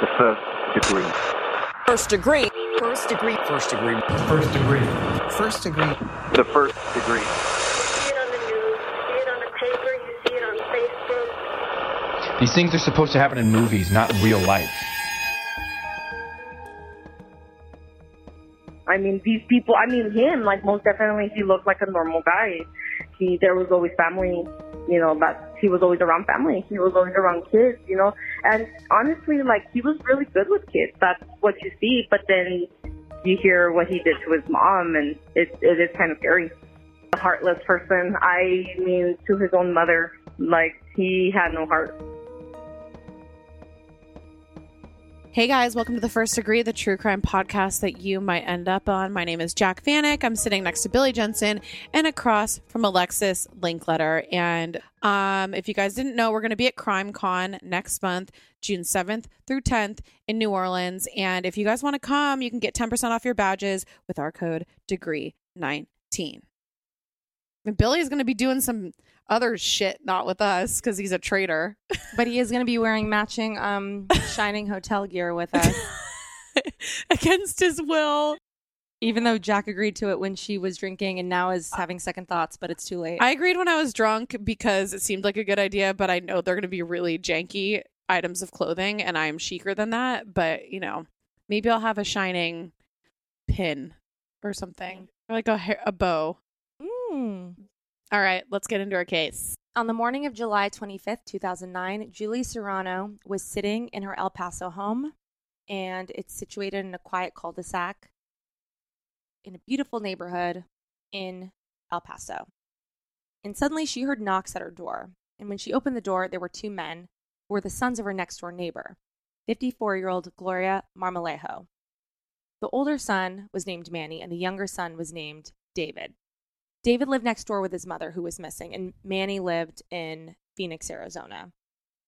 The first degree. First degree. First degree. First degree. First degree. First degree. The first degree. see it the news, you see it on the paper, you see it on Facebook. These things are supposed to happen in movies, not in real life. I mean, these people, I mean, him, like, most definitely, he looked like a normal guy. He, there was always family, you know, that he was always around family. He was always around kids, you know, and honestly, like, he was really good with kids. That's what you see, but then you hear what he did to his mom, and it, it is kind of scary. A heartless person. I mean, to his own mother, like, he had no heart. Hey guys, welcome to the First Degree, the true crime podcast that you might end up on. My name is Jac Vanek. I'm sitting next to Billy Jensen and across from Alexis Linkletter. And um, if you guys didn't know, we're going to be at CrimeCon next month, June 7th through 10th in New Orleans. And if you guys want to come, you can get 10% off your badges with our code Degree19. And Billy is going to be doing some other shit, not with us, because he's a traitor. But he is going to be wearing matching um, Shining Hotel gear with us. Against his will. Even though Jac agreed to it when she was drinking and now is having second thoughts, but it's too late. I agreed when I was drunk because it seemed like a good idea, but I know they're going to be really janky items of clothing, and I'm chicer than that. But, you know, maybe I'll have a shining pin or something, or like a, hair, a bow. Mm. All right, let's get into our case. On the morning of July 25th, 2009, Julie Serrano was sitting in her El Paso home, and it's situated in a quiet cul de sac in a beautiful neighborhood in El Paso. And suddenly she heard knocks at her door. And when she opened the door, there were two men who were the sons of her next door neighbor, 54 year old Gloria Marmolejo. The older son was named Manny, and the younger son was named David. David lived next door with his mother, who was missing, and Manny lived in Phoenix, Arizona.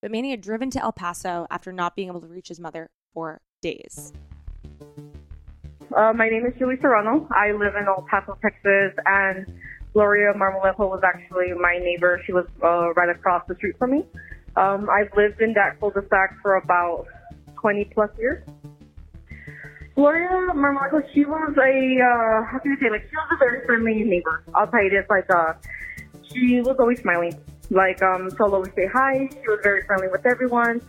But Manny had driven to El Paso after not being able to reach his mother for days. Uh, my name is Julie Serrano. I live in El Paso, Texas, and Gloria Marmolejo was actually my neighbor. She was uh, right across the street from me. Um, I've lived in that cul-de-sac for about 20 plus years. Gloria Marmolejo, she was a, uh, how can I say, like, she was a very friendly neighbor. I'll tell you this, like, uh, she was always smiling. Like, um, she'll always say hi. She was very friendly with everyone.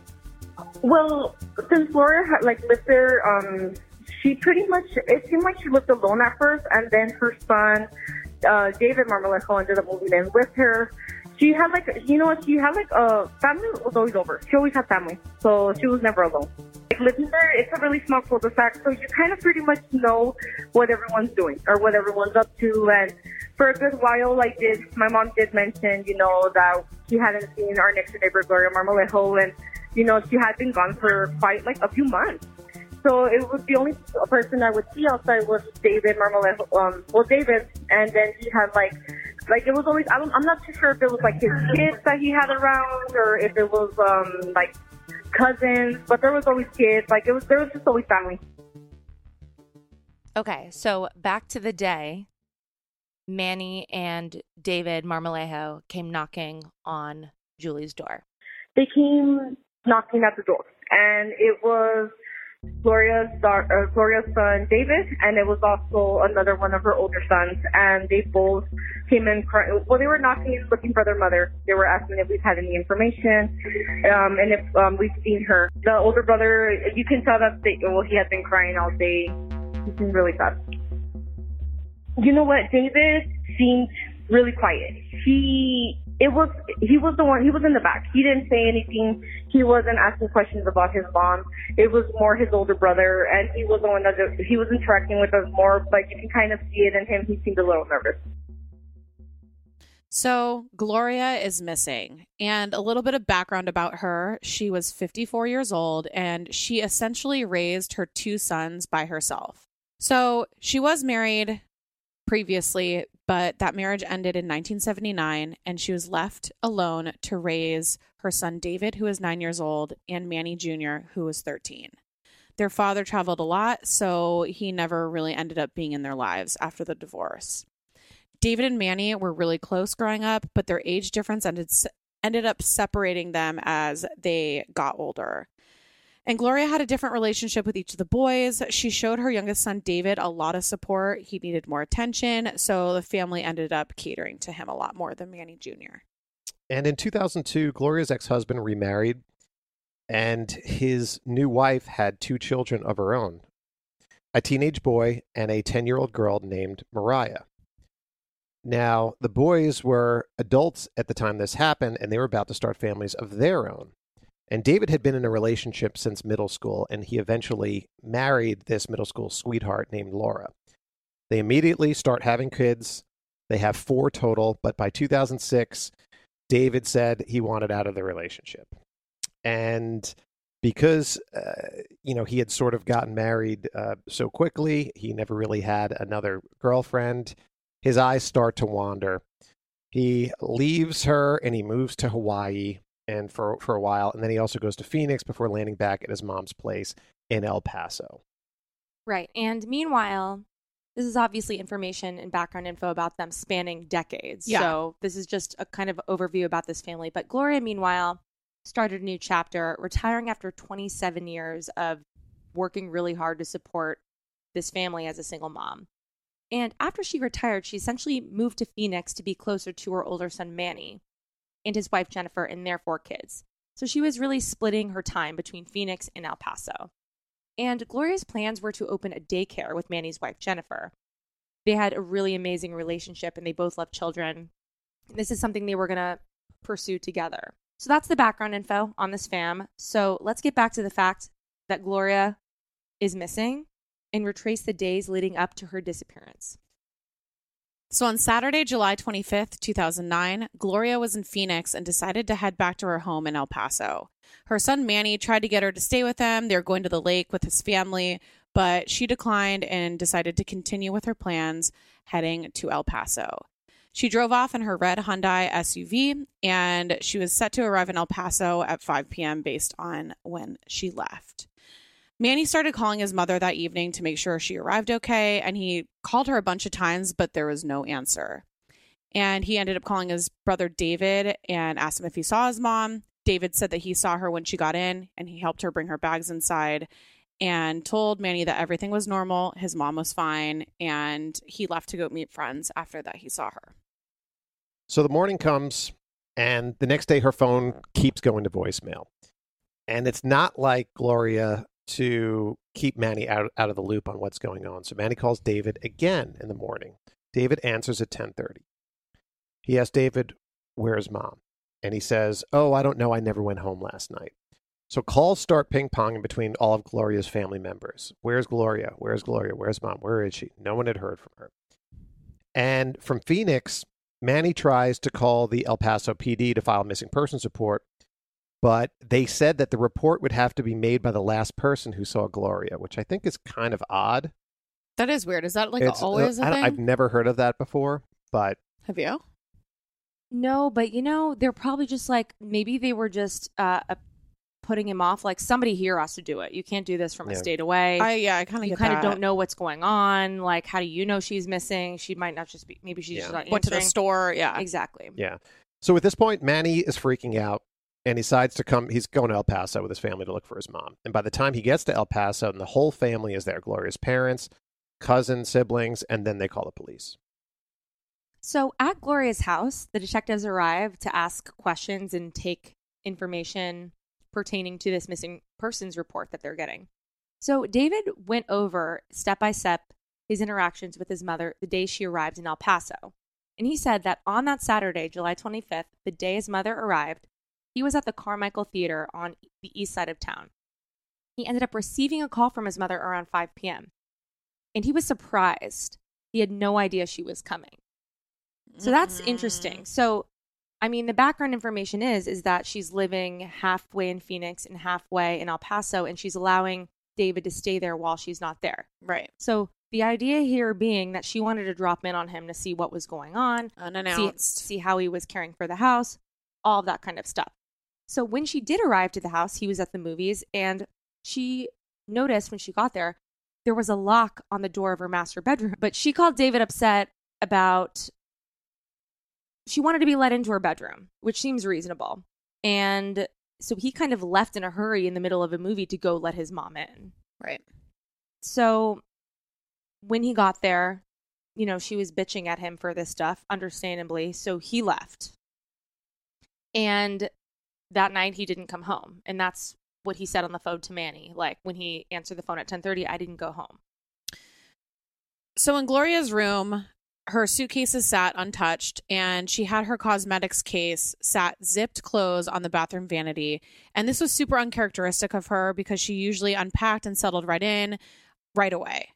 Well, since Gloria had, like, lived there, um, she pretty much, it seemed like she lived alone at first, and then her son, uh, David Marmolejo ended up moving in with her. She had like, you know what, she had like, a family was always over. She always had family, so she was never alone. Living there, it's a really small cul-de-sac, so you kind of pretty much know what everyone's doing or what everyone's up to. And for a good while, I did, my mom did mention, you know, that she hadn't seen our next neighbor, Gloria Marmolejo, and, you know, she had been gone for quite like a few months. So it was the only person I would see outside was David Marmolejo, um, well, David, and then he had like, like it was always, I don't, I'm not too sure if it was like his kids that he had around or if it was, um, like cousins, but there was always kids. Like it was, there was just always family. Okay, so back to the day Manny and David Marmolejo came knocking on Julie's door. They came knocking at the door, and it was Gloria's daughter, uh, Gloria's son David, and it was also another one of her older sons, and they both came in. Crying. Well, they were knocking and looking for their mother. They were asking if we've had any information, um, and if um, we've seen her. The older brother, you can tell that they, well, he had been crying all day. He's been really sad. You know what? David seemed really quiet. He it was he was the one he was in the back. He didn't say anything. He wasn't asking questions about his mom. It was more his older brother, and he was the one that he was interacting with us more. But you can kind of see it in him. He seemed a little nervous. So, Gloria is missing. And a little bit of background about her she was 54 years old and she essentially raised her two sons by herself. So, she was married previously, but that marriage ended in 1979 and she was left alone to raise her son David, who is nine years old, and Manny Jr., who was 13. Their father traveled a lot, so he never really ended up being in their lives after the divorce. David and Manny were really close growing up, but their age difference ended ended up separating them as they got older. And Gloria had a different relationship with each of the boys. She showed her youngest son David a lot of support. He needed more attention, so the family ended up catering to him a lot more than Manny Jr. And in 2002, Gloria's ex-husband remarried and his new wife had two children of her own. A teenage boy and a 10-year-old girl named Mariah. Now, the boys were adults at the time this happened, and they were about to start families of their own. And David had been in a relationship since middle school, and he eventually married this middle school sweetheart named Laura. They immediately start having kids. They have four total, but by 2006, David said he wanted out of the relationship. And because uh, you know he had sort of gotten married uh, so quickly, he never really had another girlfriend his eyes start to wander. He leaves her and he moves to Hawaii and for for a while, and then he also goes to Phoenix before landing back at his mom's place in El Paso. Right. And meanwhile, this is obviously information and background info about them spanning decades. Yeah. So this is just a kind of overview about this family. But Gloria, meanwhile, started a new chapter, retiring after 27 years of working really hard to support this family as a single mom. And after she retired, she essentially moved to Phoenix to be closer to her older son, Manny, and his wife, Jennifer, and their four kids. So she was really splitting her time between Phoenix and El Paso. And Gloria's plans were to open a daycare with Manny's wife, Jennifer. They had a really amazing relationship and they both loved children. This is something they were going to pursue together. So that's the background info on this fam. So let's get back to the fact that Gloria is missing and retrace the days leading up to her disappearance. So on Saturday, July 25th, 2009, Gloria was in Phoenix and decided to head back to her home in El Paso. Her son Manny tried to get her to stay with them. They were going to the lake with his family, but she declined and decided to continue with her plans heading to El Paso. She drove off in her red Hyundai SUV and she was set to arrive in El Paso at 5 p.m. based on when she left. Manny started calling his mother that evening to make sure she arrived okay, and he called her a bunch of times, but there was no answer. And he ended up calling his brother David and asked him if he saw his mom. David said that he saw her when she got in and he helped her bring her bags inside and told Manny that everything was normal, his mom was fine, and he left to go meet friends after that he saw her. So the morning comes, and the next day her phone keeps going to voicemail. And it's not like Gloria to keep Manny out, out of the loop on what's going on. So Manny calls David again in the morning. David answers at 10:30. He asks David, "Where's mom?" And he says, "Oh, I don't know. I never went home last night." So calls start ping-ponging between all of Gloria's family members. Where's Gloria? Where's Gloria? Where's mom? Where is she? No one had heard from her. And from Phoenix, Manny tries to call the El Paso PD to file missing persons report, but they said that the report would have to be made by the last person who saw Gloria, which I think is kind of odd. That is weird. Is that like It's- uh, always a I thing? I've never heard of that before, but Have you? No, but you know, they're probably just like maybe they were just uh, putting him off. Like somebody here has to do it. You can't do this from a state away. I yeah, I kind of you kind of don't know what's going on. Like, how do you know she's missing? She might not just be. Maybe she's just Yeah. not Went to the store. Yeah. Exactly. yeah. So at this point, Manny is freaking out. And he decides to come. He's going to El Paso with his family to look for his mom. And by the time he gets to El Paso, and the whole family is there Gloria's parents, cousins, siblings, and then they call the police. So at Gloria's house, the detectives arrive to ask questions and take information pertaining to this missing persons report that they're getting. So David went over step by step his interactions with his mother the day she arrived in El Paso. And he said that on that Saturday, July 25th, the day his mother arrived, he was at the Carmichael Theater on the east side of town. He ended up receiving a call from his mother around 5 p.m. And he was surprised. He had no idea she was coming. So that's interesting. Mm-hmm. So, I mean, the background information is is that she's living halfway in Phoenix and halfway in El Paso, and she's allowing David to stay there while she's not there. Right. So the idea here being that she wanted to drop in on him to see what was going on, see, Unannounced. see how he was caring for the house, all of that kind of stuff. So when she did arrive to the house, he was at the movies, and she noticed when she got there there was a lock on the door of her master bedroom. But she called David upset about she wanted to be let into her bedroom, which seems reasonable. And so he kind of left in a hurry in the middle of a movie to go let his mom in. Right. So when he got there, you know, she was bitching at him for this stuff, understandably. So he left. And that night he didn't come home. And that's what he said on the phone to Manny. Like when he answered the phone at 10:30, I didn't go home. So in Gloria's room, her suitcases sat untouched, and she had her cosmetics case sat zipped closed on the bathroom vanity. And this was super uncharacteristic of her because she usually unpacked and settled right in right away.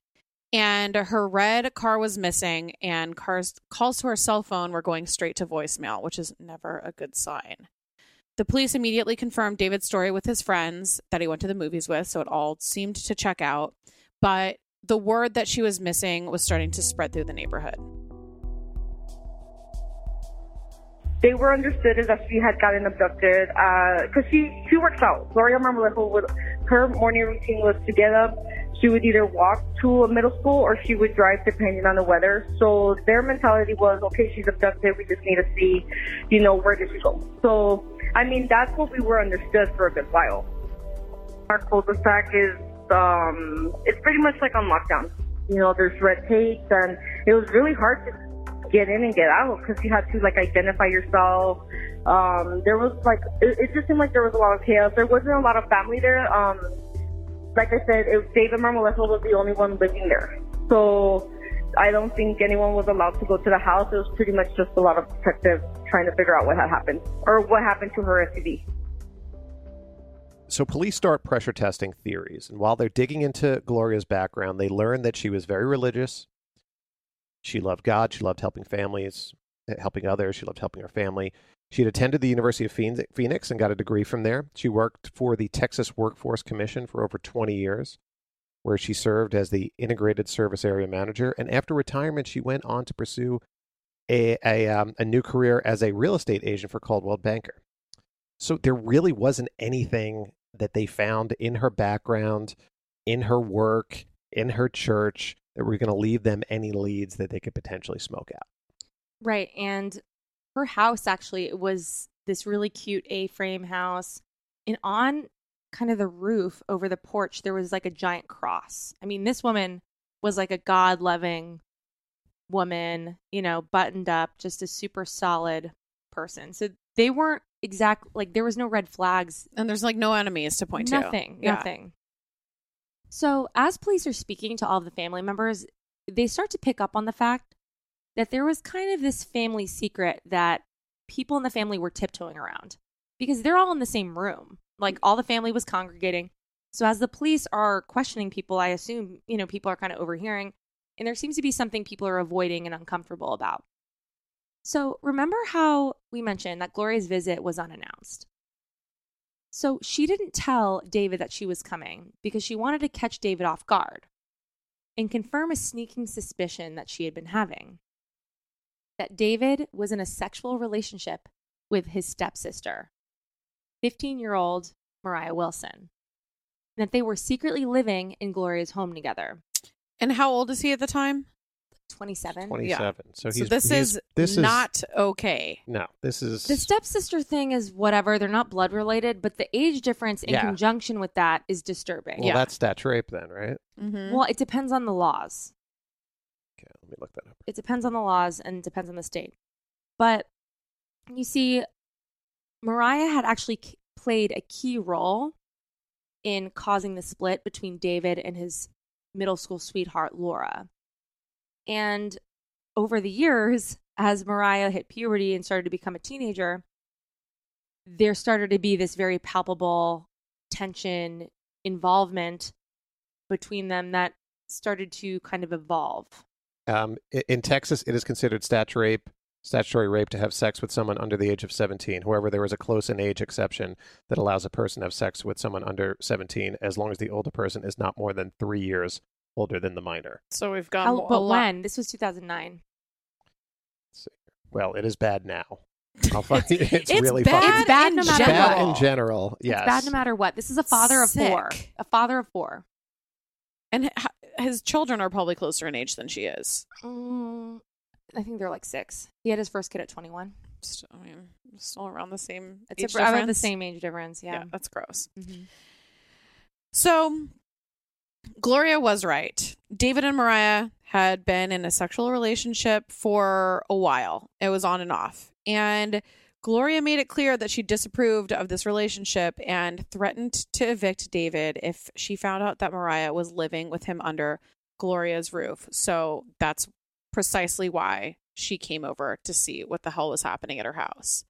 And her red car was missing, and cars calls to her cell phone were going straight to voicemail, which is never a good sign. The police immediately confirmed David's story with his friends that he went to the movies with, so it all seemed to check out. But the word that she was missing was starting to spread through the neighborhood. They were understood as that she had gotten abducted uh, because she she works out. Gloria Marmolejo would her morning routine was to get up. She would either walk to a middle school or she would drive depending on the weather. So their mentality was, okay, she's abducted. We just need to see, you know, where did she go? So I mean, that's what we were understood for a good while. Our cul-de-sac is um, it's pretty much like on lockdown. You know, there's red tape, and it was really hard to get in and get out because you had to like identify yourself. Um, there was like it, it just seemed like there was a lot of chaos. There wasn't a lot of family there. Um, like I said, it, was David Marmolejo was the only one living there, so I don't think anyone was allowed to go to the house. It was pretty much just a lot of detectives trying to figure out what had happened or what happened to her SUV. So police start pressure testing theories, and while they're digging into Gloria's background, they learn that she was very religious. She loved God. She loved helping families, eh, helping others. She loved helping her family. She had attended the University of Phoenix- Phoenix and got a degree from there. She worked for the Texas Workforce Commission for over 20 years, where she served as the Integrated Service Area Manager. And after retirement, she went on to pursue a, a, um, a new career as a real estate agent for Coldwell Banker. So there really wasn't anything that they found in her background, in her work, in her church that were going to leave them any leads that they could potentially smoke out. Right. And her house actually was this really cute A frame house. And on kind of the roof over the porch, there was like a giant cross. I mean, this woman was like a God loving woman, you know, buttoned up, just a super solid person. So they weren't exact like there was no red flags And there's like no enemies to point to. nothing, Yeah. nothing. So, as police are speaking to all of the family members, they start to pick up on the fact that there was kind of this family secret that people in the family were tiptoeing around because they're all in the same room. Like all the family was congregating. So, as the police are questioning people, I assume, you know, people are kind of overhearing, and there seems to be something people are avoiding and uncomfortable about. So, remember how we mentioned that Gloria's visit was unannounced? So she didn't tell David that she was coming because she wanted to catch David off guard and confirm a sneaking suspicion that she had been having that David was in a sexual relationship with his stepsister, 15 year old Mariah Wilson, and that they were secretly living in Gloria's home together. And how old is he at the time? 27. 27. So So he's this he's- is this not okay. No, this is The stepsister thing is whatever. They're not blood related, but the age difference in Yeah. conjunction with that is disturbing. well, that's stat rape then, right? Mm-hmm. Well, it depends on the laws. Okay, let me look that up. It depends on the laws and depends on the state. But you see, Mariah had actually played a key role in causing the split between David and his middle school sweetheart, Laura. And over the years, as Mariah hit puberty and started to become a teenager, there started to be this very palpable tension, involvement between them that started to kind of evolve. Um, in Texas, it is considered stat rape, statutory rape to have sex with someone under the age of 17. However, there is a close in age exception that allows a person to have sex with someone under 17 as long as the older person is not more than three years older than the minor. So we've got How, mo- a but lot. when? This was 2009. Well, it is bad now. I'll find it's, it's really bad fucking It's bad in no matter bad general. in general. Yes. It's bad no matter what. This is a father of four. A father of four. And his children are probably closer in age than she is. Mm, I think they're like six. He had his first kid at 21. Still, I mean, still around the same It's age a, around the difference. same age difference. Yeah. that's gross. Mhm. So, Gloria was right. David and Mariah had been in a sexual relationship for a while. It was on and off. And Gloria made it clear that she disapproved of this relationship and threatened to evict David if she found out that Mariah was living with him under Gloria's roof. So, that's precisely why she came over to see what the hell was happening at her house.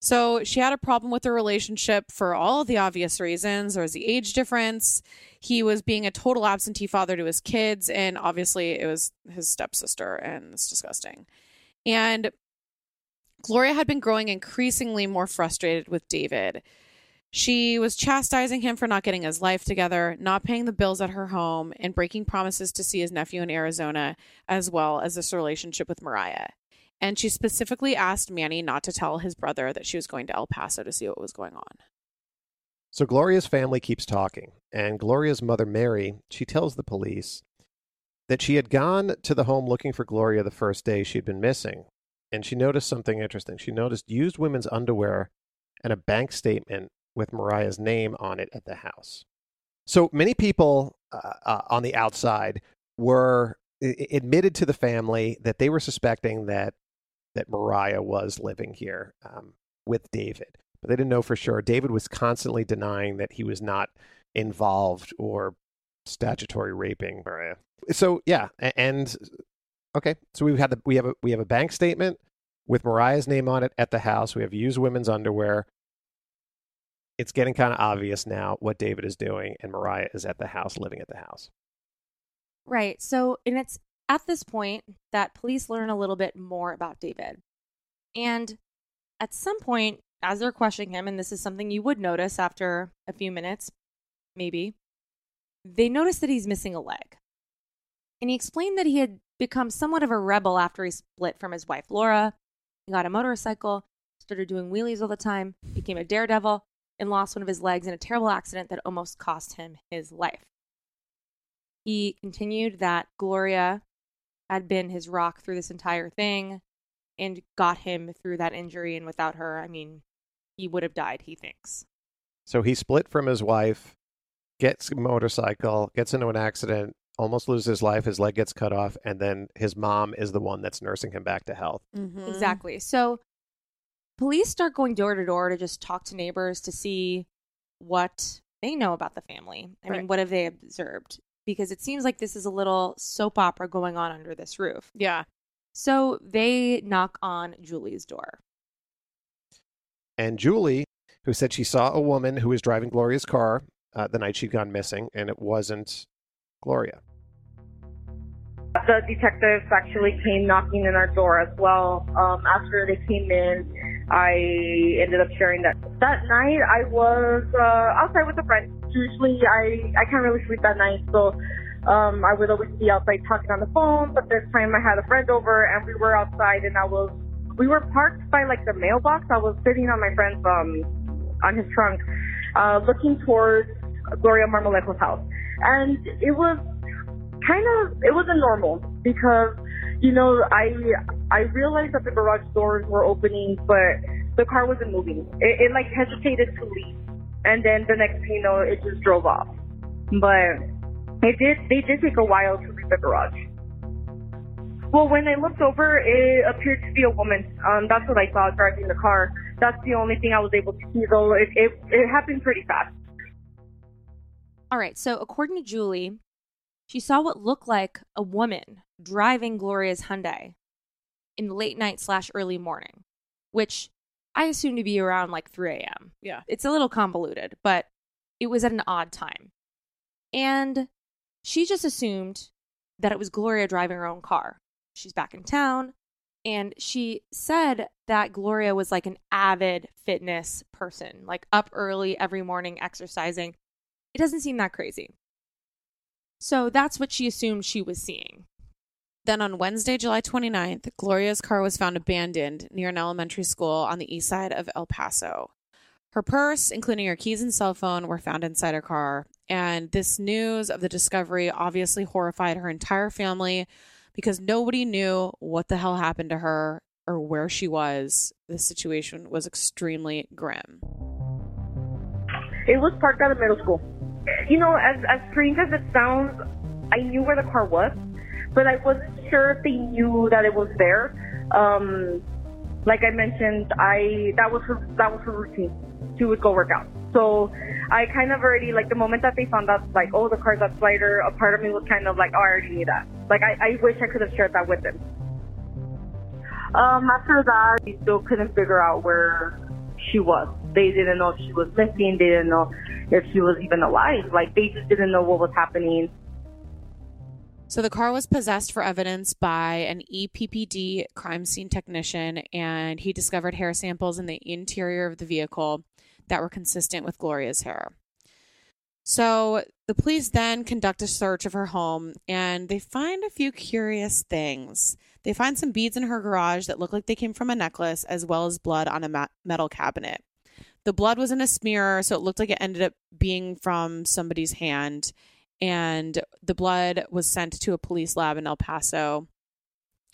So she had a problem with the relationship for all the obvious reasons. There was the age difference. He was being a total absentee father to his kids, and obviously it was his stepsister, and it's disgusting. And Gloria had been growing increasingly more frustrated with David. She was chastising him for not getting his life together, not paying the bills at her home, and breaking promises to see his nephew in Arizona, as well as this relationship with Mariah. And she specifically asked Manny not to tell his brother that she was going to El Paso to see what was going on. So Gloria's family keeps talking, and Gloria's mother, Mary, she tells the police that she had gone to the home looking for Gloria the first day she'd been missing, and she noticed something interesting. She noticed used women's underwear and a bank statement with Mariah's name on it at the house. So many people uh, uh, on the outside were i- admitted to the family that they were suspecting that that Mariah was living here um, with David, but they didn't know for sure. David was constantly denying that he was not involved or statutory raping Mariah. So yeah, and okay, so we've had the we have a we have a bank statement with Mariah's name on it at the house. We have used women's underwear. It's getting kind of obvious now what David is doing, and Mariah is at the house, living at the house. Right. So, and it's at this point that police learn a little bit more about David. And at some point, as they're questioning him, and this is something you would notice after a few minutes, maybe, they notice that he's missing a leg. And he explained that he had become somewhat of a rebel after he split from his wife, Laura. He got a motorcycle, started doing wheelies all the time, became a daredevil, and lost one of his legs in a terrible accident that almost cost him his life. He continued that Gloria had been his rock through this entire thing and got him through that injury. And without her, I mean, he would have died, he thinks. So he split from his wife, gets a motorcycle, gets into an accident, almost loses his life, his leg gets cut off, and then his mom is the one that's nursing him back to health. Mm-hmm. Exactly. So police start going door to door to just talk to neighbors to see what they know about the family. I mean, what have they observed? Because it seems like this is a little soap opera going on under this roof. Yeah. So they knock on Julie's door. And Julie, who said she saw a woman who was driving Gloria's car uh, the night she'd gone missing, and it wasn't Gloria. The detectives actually came knocking in our door as well. Um, after they came in, I ended up sharing that that night I was uh, outside with a friend. Usually I I can't really sleep that night, so um, I would always be outside talking on the phone. But this time I had a friend over and we were outside, and I was we were parked by like the mailbox. I was sitting on my friend's um on his trunk, uh, looking towards Gloria Marmolejo's house, and it was kind of it wasn't normal because you know, I I realized that the garage doors were opening, but the car wasn't moving. It, it like hesitated to leave, and then the next thing you know, it just drove off. But it did. They did take a while to leave the garage. Well, when I looked over, it appeared to be a woman. Um, that's what I saw driving the car. That's the only thing I was able to see, though. It it, it happened pretty fast. All right. So, according to Julie, she saw what looked like a woman driving Gloria's Hyundai in the late night slash early morning, which I assume to be around like 3 a.m. Yeah. It's a little convoluted, but it was at an odd time. And she just assumed that it was Gloria driving her own car. She's back in town. And she said that Gloria was like an avid fitness person, like up early every morning exercising. It doesn't seem that crazy. So that's what she assumed she was seeing. Then on Wednesday, July 29th, Gloria's car was found abandoned near an elementary school on the east side of El Paso. Her purse, including her keys and cell phone, were found inside her car. And this news of the discovery obviously horrified her entire family because nobody knew what the hell happened to her or where she was. The situation was extremely grim. It was parked at a middle school. You know, as as strange as it sounds, I knew where the car was, but I wasn't sure if they knew that it was there. Um, like I mentioned, I that was her that was her routine. She would go work out. So I kind of already like the moment that they found out like, oh, the car's at Slider, a part of me was kind of like, oh, I already knew that. Like I, I wish I could have shared that with them. Um, after that, we still couldn't figure out where she was. They didn't know if she was missing. They didn't know if she was even alive. Like they just didn't know what was happening. So the car was possessed for evidence by an EPPD crime scene technician, and he discovered hair samples in the interior of the vehicle that were consistent with Gloria's hair. So the police then conduct a search of her home, and they find a few curious things. They find some beads in her garage that look like they came from a necklace, as well as blood on a metal cabinet. The blood was in a smear, so it looked like it ended up being from somebody's hand and the blood was sent to a police lab in El Paso.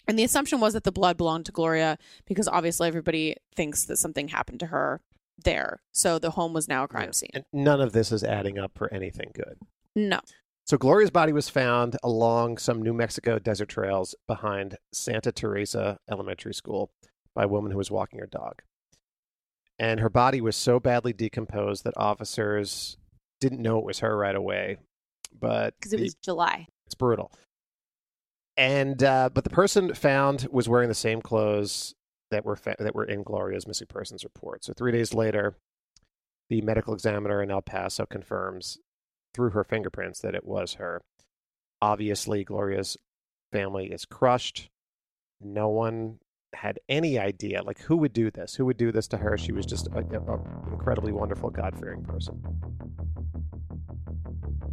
And the assumption was that the blood belonged to Gloria because obviously everybody thinks that something happened to her there. So the home was now a crime scene. And none of this is adding up for anything good. No. So Gloria's body was found along some New Mexico desert trails behind Santa Teresa Elementary School by a woman who was walking her dog. And her body was so badly decomposed that officers didn't know it was her right away. But Because it the- was July. it's brutal. And uh, but the person found was wearing the same clothes that were fa- that were in Gloria's missing persons report. So three days later, the medical examiner in El Paso confirms through her fingerprints that it was her. Obviously, Gloria's family is crushed. No one had any idea, like who would do this? Who would do this to her? She was just an incredibly wonderful, God fearing person.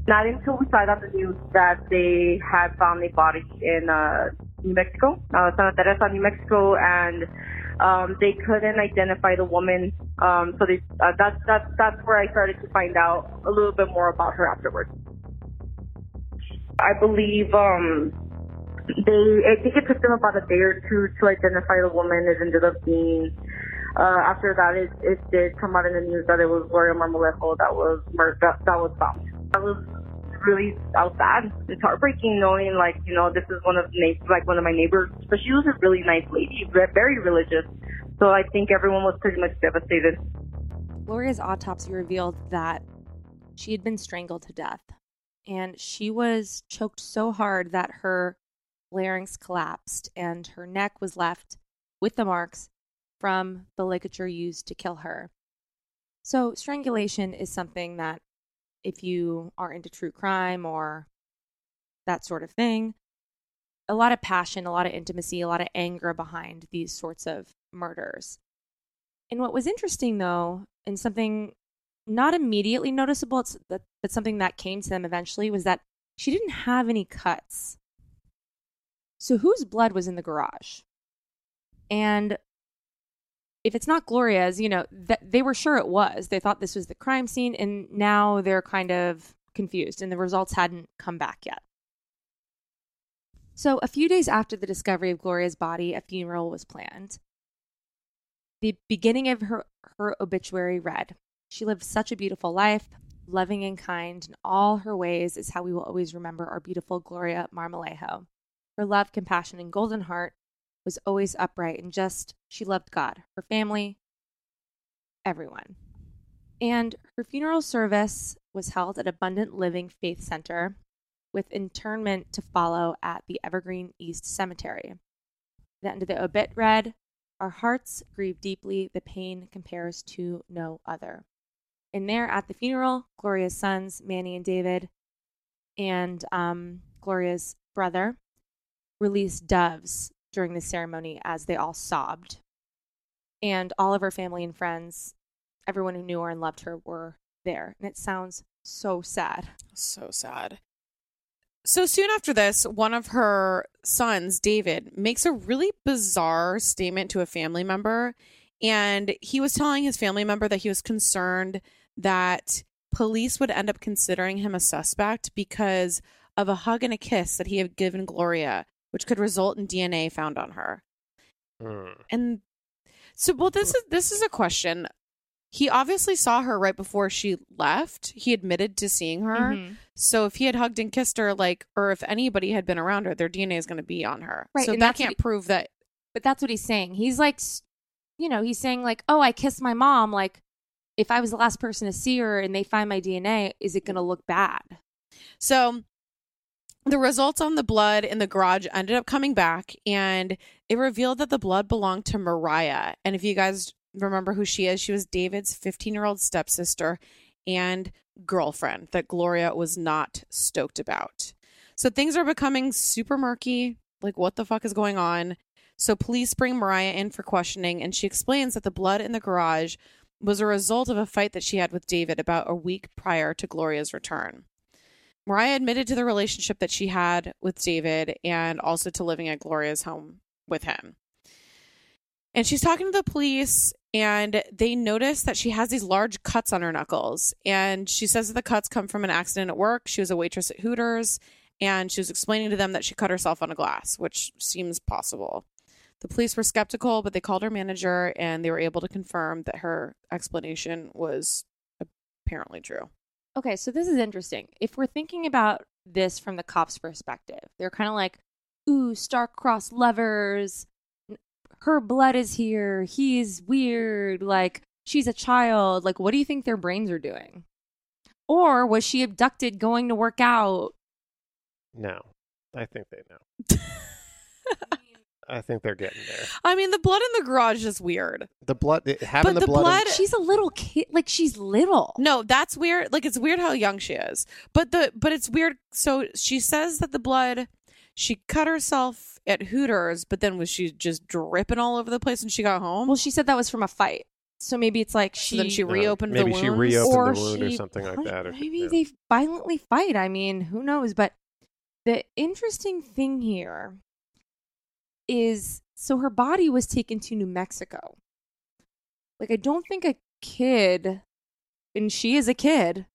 Not until we saw it on the news that they had found a body in uh, New Mexico, uh, Santa Teresa, New Mexico, and um, they couldn't identify the woman. Um, so they, uh, that's that's that's where I started to find out a little bit more about her afterwards. I believe um, they. I think it took them about a day or two to identify the woman. It ended up being. Uh, after that, it, it did come out in the news that it was Gloria Marmolejo that was murdered, that, that was found. That was really was sad. It's heartbreaking knowing like you know this is one of na- like one of my neighbors, but she was a really nice lady, very religious. So I think everyone was pretty much devastated. Gloria's autopsy revealed that she had been strangled to death, and she was choked so hard that her larynx collapsed and her neck was left with the marks from the ligature used to kill her. So, strangulation is something that, if you are into true crime or that sort of thing, a lot of passion, a lot of intimacy, a lot of anger behind these sorts of murders. And what was interesting, though, and something not immediately noticeable, it's that, but something that came to them eventually, was that she didn't have any cuts. So, whose blood was in the garage? And if it's not Gloria's, you know, th- they were sure it was. They thought this was the crime scene, and now they're kind of confused, and the results hadn't come back yet. So, a few days after the discovery of Gloria's body, a funeral was planned. The beginning of her, her obituary read She lived such a beautiful life, loving and kind in all her ways, is how we will always remember our beautiful Gloria Marmolejo. Her love, compassion, and golden heart was always upright and just. She loved God, her family, everyone. And her funeral service was held at Abundant Living Faith Center with internment to follow at the Evergreen East Cemetery. The end of the obit read Our hearts grieve deeply, the pain compares to no other. And there at the funeral, Gloria's sons, Manny and David, and um, Gloria's brother, released doves during the ceremony as they all sobbed. And all of her family and friends, everyone who knew her and loved her, were there. And it sounds so sad. So sad. So soon after this, one of her sons, David, makes a really bizarre statement to a family member. And he was telling his family member that he was concerned that police would end up considering him a suspect because of a hug and a kiss that he had given Gloria, which could result in DNA found on her. Hmm. And so, well, this is this is a question. He obviously saw her right before she left. He admitted to seeing her. Mhm. So if he had hugged and kissed her, like, or if anybody had been around her, their DNA is going to be on her. Right, So and that can't he- prove that. But that's what he's saying. He's like, you know, he's saying, like, oh, I kissed my mom. Like, if I was the last person to see her and they find my DNA, is it going to look bad? So the results on the blood in the garage ended up coming back, and it revealed that the blood belonged to Mariah. And if you guys remember who she is, she was David's 15 year old stepsister and girlfriend that Gloria was not stoked about. So things are becoming super murky. Like, what the fuck is going on? So police bring Mariah in for questioning, and she explains that the blood in the garage was a result of a fight that she had with David about a week prior to Gloria's return. Mariah admitted to the relationship that she had with David and also to living at Gloria's home with him. And she's talking to the police, and they notice that she has these large cuts on her knuckles. And she says that the cuts come from an accident at work. She was a waitress at Hooters, and she was explaining to them that she cut herself on a glass, which seems possible. The police were skeptical, but they called her manager and they were able to confirm that her explanation was apparently true. Okay, so this is interesting. If we're thinking about this from the cop's perspective, they're kind of like, ooh, star-crossed lovers. Her blood is here. He's weird. Like, she's a child. Like, what do you think their brains are doing? Or was she abducted going to work out? No, I think they know. I think they're getting there. I mean, the blood in the garage is weird. The blood, it- having But the, the blood. in- blood- She's a little kid. Like, she's little. No, that's weird. Like it's weird how young she is. But the but it's weird. So she says that the blood she cut herself at Hooters, but then was she just dripping all over the place when she got home? Well, she said that was from a fight. So maybe it's like she So then she Uh, reopened maybe the she reopened or the wound or something like that. Or, Maybe yeah. they violently fight. I mean, who knows? But the interesting thing here is so her body was taken to New Mexico. Like, I don't think a kid, and she is a kid,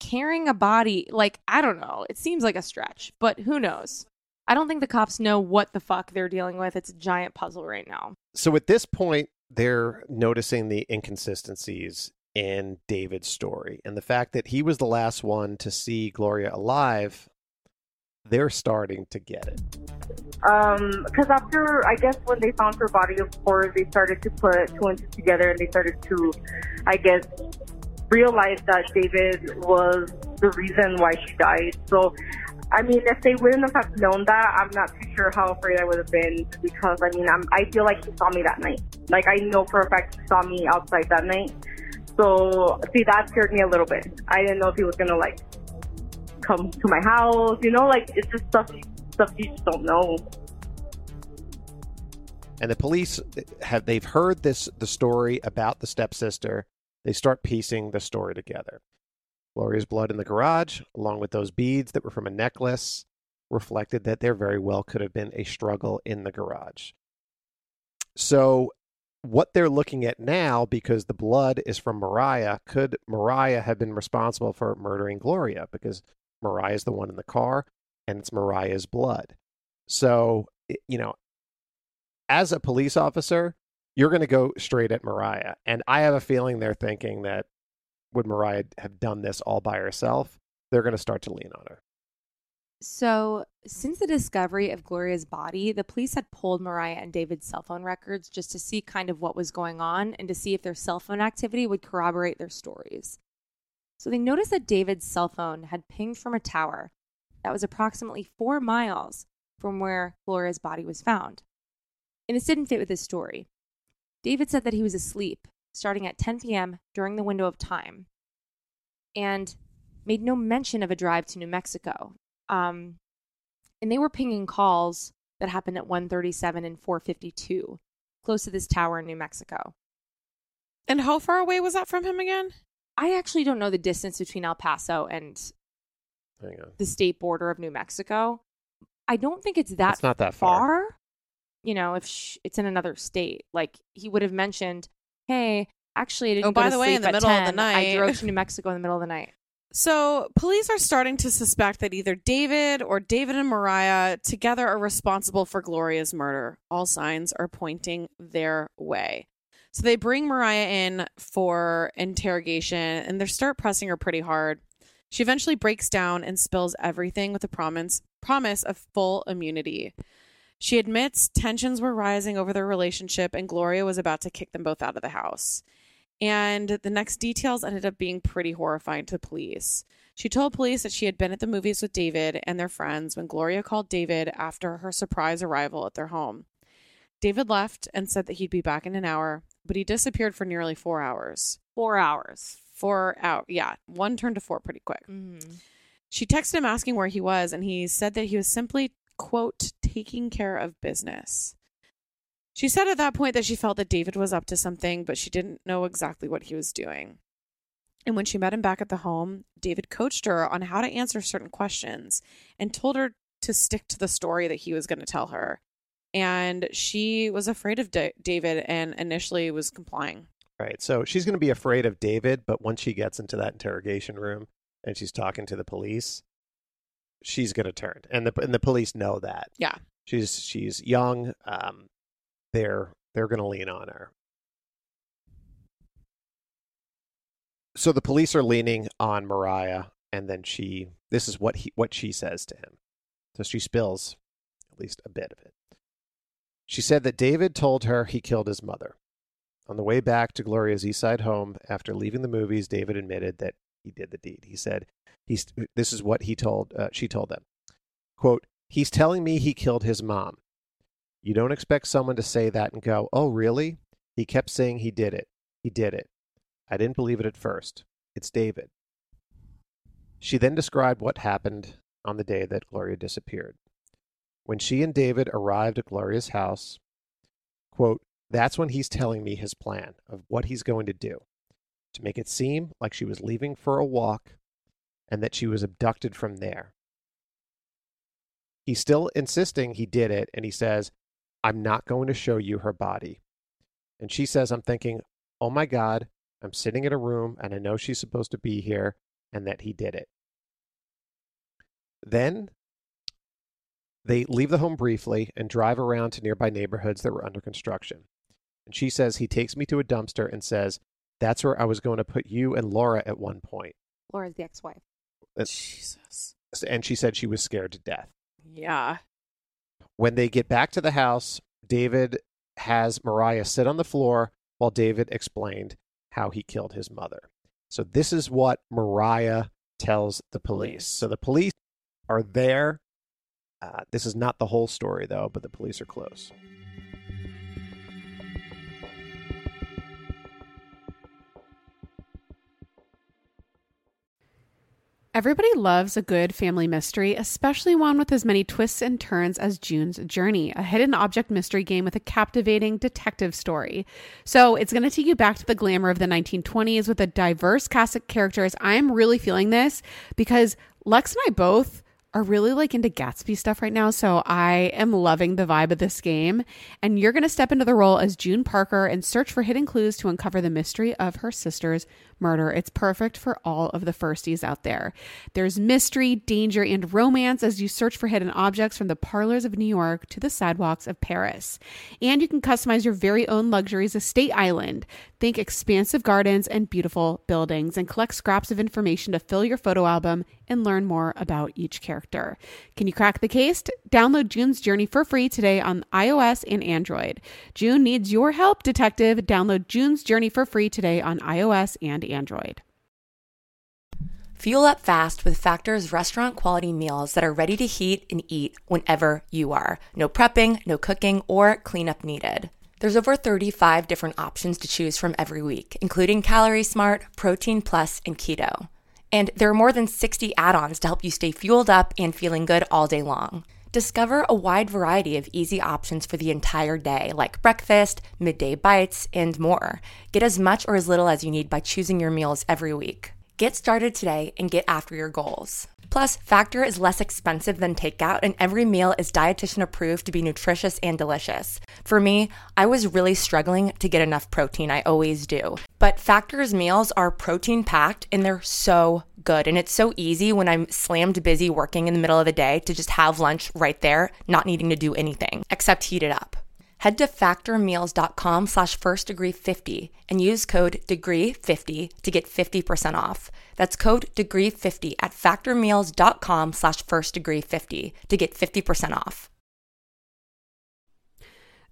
carrying a body, like, I don't know. It seems like a stretch, but who knows? I don't think the cops know what the fuck they're dealing with. It's a giant puzzle right now. So at this point, they're noticing the inconsistencies in David's story and the fact that he was the last one to see Gloria alive. They're starting to get it. Um, because after I guess when they found her body, of course, they started to put two and two together, and they started to, I guess, realize that David was the reason why she died. So, I mean, if they wouldn't have known that, I'm not too sure how afraid I would have been because I mean, I'm, I feel like he saw me that night. Like I know for a fact he saw me outside that night. So, see, that scared me a little bit. I didn't know if he was gonna like come to my house. You know, like it's just stuff stuff you just don't know. And the police have they've heard this the story about the stepsister. They start piecing the story together. Gloria's blood in the garage, along with those beads that were from a necklace, reflected that there very well could have been a struggle in the garage. So, what they're looking at now, because the blood is from Mariah, could Mariah have been responsible for murdering Gloria? Because Mariah is the one in the car, and it's Mariah's blood. So, you know, as a police officer, you're going to go straight at Mariah. And I have a feeling they're thinking that would Mariah have done this all by herself? They're going to start to lean on her. So, since the discovery of Gloria's body, the police had pulled Mariah and David's cell phone records just to see kind of what was going on and to see if their cell phone activity would corroborate their stories. So, they noticed that David's cell phone had pinged from a tower that was approximately four miles from where Gloria's body was found. And this didn't fit with his story. David said that he was asleep starting at 10 p.m. during the window of time and made no mention of a drive to New Mexico. Um, and they were pinging calls that happened at 137 and 452, close to this tower in New Mexico. And how far away was that from him again? I actually don't know the distance between El Paso and Hang on. the state border of New Mexico. I don't think it's that It's not that far. You know, if sh- it's in another state, like he would have mentioned, "Hey, actually, I didn't Oh, go by to the way, sleep in the at middle of the 10. I drove to New Mexico in the middle of the night." So, police are starting to suspect that either David or David and Mariah together are responsible for Gloria's murder. All signs are pointing their way. So, they bring Mariah in for interrogation and they start pressing her pretty hard. She eventually breaks down and spills everything with the promise promise of full immunity. She admits tensions were rising over their relationship and Gloria was about to kick them both out of the house. And the next details ended up being pretty horrifying to police. She told police that she had been at the movies with David and their friends when Gloria called David after her surprise arrival at their home. David left and said that he'd be back in an hour, but he disappeared for nearly four hours. Four hours. Four out, yeah. One turned to four pretty quick. Mm-hmm. She texted him asking where he was, and he said that he was simply, quote, taking care of business. She said at that point that she felt that David was up to something, but she didn't know exactly what he was doing. And when she met him back at the home, David coached her on how to answer certain questions and told her to stick to the story that he was going to tell her. And she was afraid of Da- David and initially was complying. Right. So she's going to be afraid of David, but once she gets into that interrogation room and she's talking to the police, she's going to turn. And the and the police know that. Yeah. She's she's young. Um they're they're going to lean on her. So the police are leaning on Mariah and then she this is what he what she says to him. So she spills at least a bit of it. She said that David told her he killed his mother. On the way back to Gloria's Eastside home, after leaving the movies, David admitted that he did the deed. He said, "He's." This is what he told. Uh, she told them, "Quote: He's telling me he killed his mom. You don't expect someone to say that and go, "Oh, really?" He kept saying he did it. He did it. I didn't believe it at first. It's David. She then described what happened on the day that Gloria disappeared. When she and David arrived at Gloria's house, quote, that's when he's telling me his plan of what he's going to do to make it seem like she was leaving for a walk and that she was abducted from there. He's still insisting he did it, and he says, I'm not going to show you her body. And she says, I'm thinking, oh my God, I'm sitting in a room and I know she's supposed to be here and that he did it. Then they leave the home briefly and drive around to nearby neighborhoods that were under construction. And she says he takes me to a dumpster and says, That's where I was going to put you and Laura at one point. Laura's the ex-wife. Jesus. And she said she was scared to death. Yeah. When they get back to the house, David has Mariah sit on the floor while David explained how he killed his mother. So this is what Mariah tells the police. So the police are there. Uh, this is not the whole story, though, but the police are close. Everybody loves a good family mystery, especially one with as many twists and turns as June's Journey, a hidden object mystery game with a captivating detective story. So it's going to take you back to the glamour of the 1920s with a diverse cast of characters. I'm really feeling this because Lex and I both are really like into Gatsby stuff right now. So I am loving the vibe of this game. And you're going to step into the role as June Parker and search for hidden clues to uncover the mystery of her sister's murder, it's perfect for all of the firsties out there. There's mystery, danger, and romance as you search for hidden objects from the parlors of New York to the sidewalks of Paris. And you can customize your very own luxuries estate island. Think expansive gardens and beautiful buildings, and collect scraps of information to fill your photo album and learn more about each character. Can you crack the case? Download June's Journey for free today on iOS and Android. June needs your help, detective. Download June's Journey for free today on iOS and Android. Fuel up fast with Factor's restaurant quality meals that are ready to heat and eat whenever you are. No prepping, no cooking, or cleanup needed. There's over 35 different options to choose from every week, including Calorie Smart, Protein Plus, and Keto. And there are more than 60 add ons to help you stay fueled up and feeling good all day long. Discover a wide variety of easy options for the entire day, like breakfast, midday bites, and more. Get as much or as little as you need by choosing your meals every week. Get started today and get after your goals. Plus, Factor is less expensive than takeout, and every meal is dietitian approved to be nutritious and delicious. For me, I was really struggling to get enough protein. I always do. But Factor's meals are protein packed and they're so good. And it's so easy when I'm slammed busy working in the middle of the day to just have lunch right there, not needing to do anything except heat it up. Head to factormeals.com slash first degree 50 and use code degree 50 to get 50% off. That's code degree 50 at factormeals.com slash first degree 50 to get 50% off.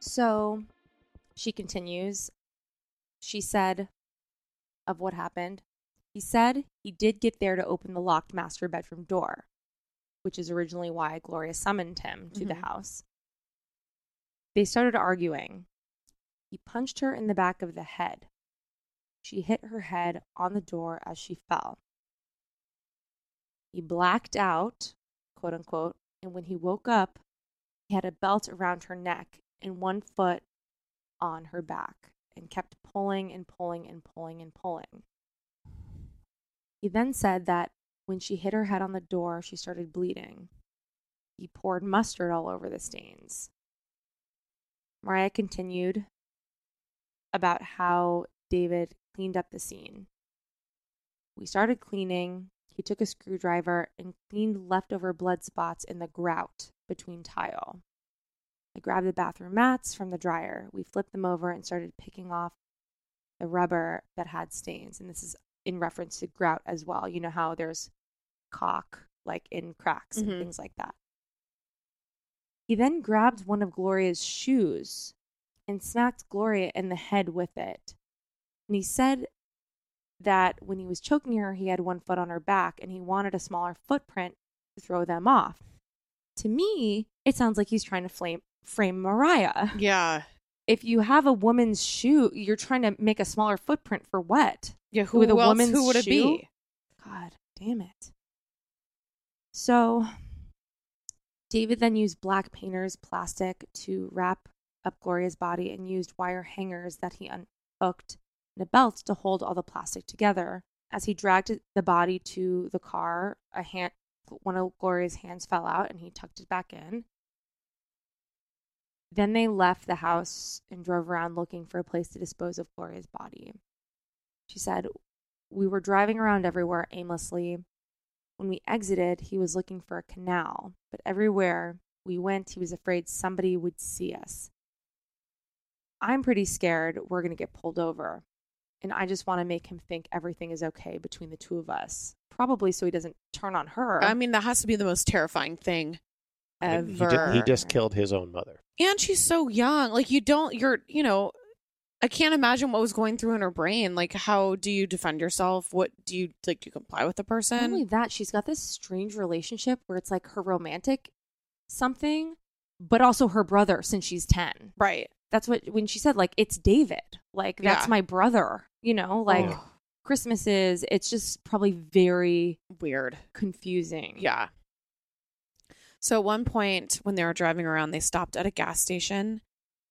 So she continues. She said of what happened. He said he did get there to open the locked master bedroom door, which is originally why Gloria summoned him to mm-hmm. the house. They started arguing. He punched her in the back of the head. She hit her head on the door as she fell. He blacked out, quote unquote, and when he woke up, he had a belt around her neck and one foot on her back and kept pulling and pulling and pulling and pulling. He then said that when she hit her head on the door, she started bleeding. He poured mustard all over the stains. Mariah continued about how David cleaned up the scene. We started cleaning. He took a screwdriver and cleaned leftover blood spots in the grout between tile. I grabbed the bathroom mats from the dryer. We flipped them over and started picking off the rubber that had stains. And this is in reference to grout as well. You know how there's caulk like in cracks mm-hmm. and things like that. He then grabbed one of Gloria's shoes and smacked Gloria in the head with it. And he said that when he was choking her, he had one foot on her back and he wanted a smaller footprint to throw them off. To me, it sounds like he's trying to flame, frame Mariah. Yeah. If you have a woman's shoe, you're trying to make a smaller footprint for what? Yeah, who, With a woman's who would it shoe? be? God damn it. So David then used black painter's plastic to wrap up Gloria's body and used wire hangers that he unhooked and a belt to hold all the plastic together. As he dragged the body to the car, a hand one of Gloria's hands fell out and he tucked it back in. Then they left the house and drove around looking for a place to dispose of Gloria's body. She said, We were driving around everywhere aimlessly. When we exited, he was looking for a canal, but everywhere we went, he was afraid somebody would see us. I'm pretty scared we're going to get pulled over. And I just want to make him think everything is okay between the two of us. Probably so he doesn't turn on her. I mean, that has to be the most terrifying thing ever. He, ju- he just killed his own mother. And she's so young. Like you don't. You're. You know. I can't imagine what was going through in her brain. Like, how do you defend yourself? What do you like? Do you comply with the Not person? only that, she's got this strange relationship where it's like her romantic something, but also her brother since she's 10. Right. That's what, when she said, like, it's David. Like, that's Yeah. my brother, you know? Like, Ugh. Christmases, it's just probably very Weird. confusing. Yeah. So at one point when they were driving around, they stopped at a gas station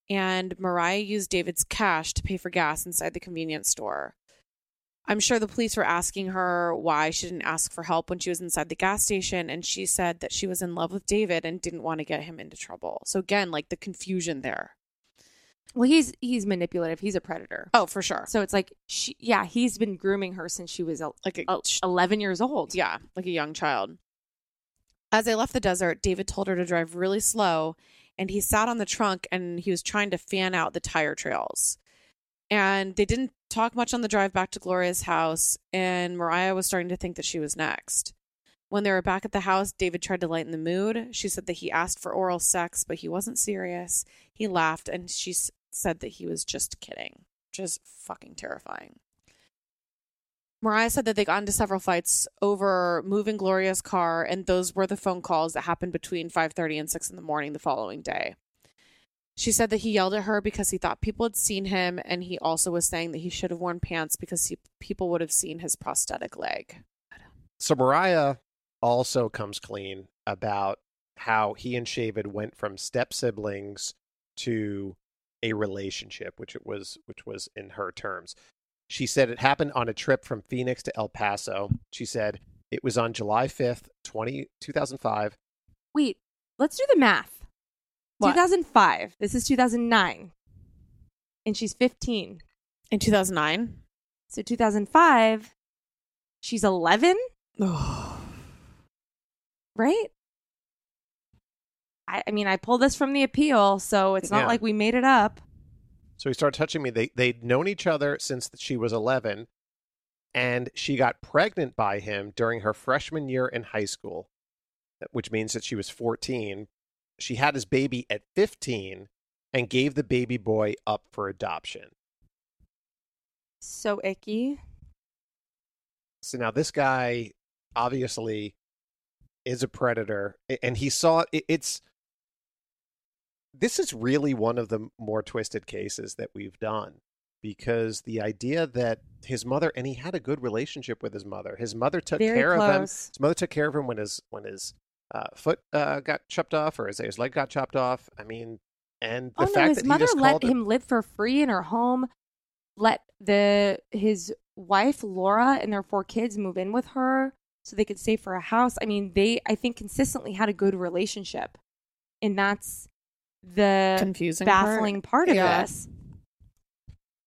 and Mariah used David's cash to pay for gas inside the convenience store. I'm sure the police were asking her why she didn't ask for help when she was inside the gas station, and she said that she was in love with David and didn't want to get him into trouble. So again, like the confusion there. Well, he's he's manipulative. He's a predator. Oh, for sure. So it's like, she, yeah, he's been grooming her since she was Like a, 11 years old. Yeah, like a young child. As they left the desert, David told her to drive really slow, and he sat on the trunk and he was trying to fan out the tire trails. And they didn't talk much on the drive back to Gloria's house, and Mariah was starting to think that she was next. When they were back at the house, David tried to lighten the mood. She said that he asked for oral sex, but he wasn't serious. He laughed, and she said that he was just kidding, is fucking terrifying. Mariah said that they got into several fights over moving Gloria's car, and those were the phone calls that happened between 5:30 and 6 in the morning the following day. She said that he yelled at her because he thought people had seen him, and he also was saying that he should have worn pants because he, people would have seen his prosthetic leg. So Mariah also comes clean about how he and Shavid went from step siblings to a relationship, which it was which was in her terms. She said it happened on a trip from Phoenix to El Paso. She said it was on July 5th, 20, 2005. Wait, let's do the math. 2005. This is 2009. And she's 15. In 2009? So 2005, she's 11? right? I, I mean, I pulled this from the appeal, so it's not Yeah. like we made it up. So he started touching me. They they'd known each other since she was 11 and she got pregnant by him during her freshman year in high school, uh, which means that she was 14. She had his baby at 15 and gave the baby boy up for adoption. So icky. So now this guy obviously is a predator and he saw it, it's this is really one of the more twisted cases that we've done because the idea that his mother and he had a good relationship with his mother his mother took Very care of him his mother took care of him when his when his uh, foot uh, got chopped off or his, his leg got chopped off i mean and the oh fact no, his that he mother just let him live for free in her home. Let the his wife Laura and their four kids move in with her so they could save for a house. I mean, they I think consistently had a good relationship, and that's the Confusing part. baffling part, of Yeah. this.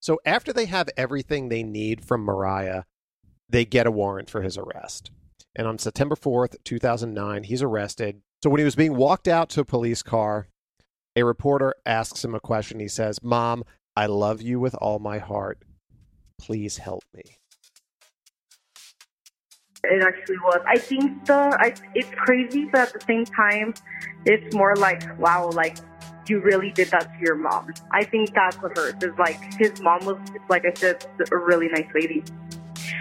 So after they have everything they need from Mariah, they get a warrant for his arrest. And on September 4th, 2009, he's arrested. So when he was being walked out to a police car, a reporter asks him a question. He says, Mom, I love you with all my heart. Please help me. It actually was. I think the I, it's crazy, but at the same time, it's more like wow, like you really did that to your mom. I think that's what hurts. Is like his mom was, like I said, a really nice lady.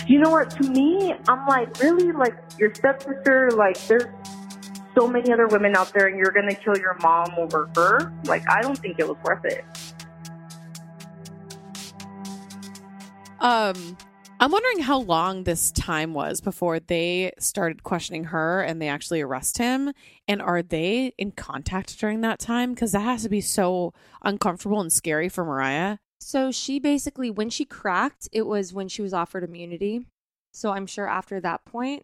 You know what? To me, I'm like, really? Like, your stepsister, like, there's So many other women out there, and you're gonna kill your mom over her. Like I don't think it was worth it. Um, I'm wondering how long this time was before they started questioning her and they actually arrest him. And are they in contact during that time? Because that has to be so uncomfortable and scary for Mariah. So she basically, when she cracked, it was when she was offered immunity. So I'm sure after that point,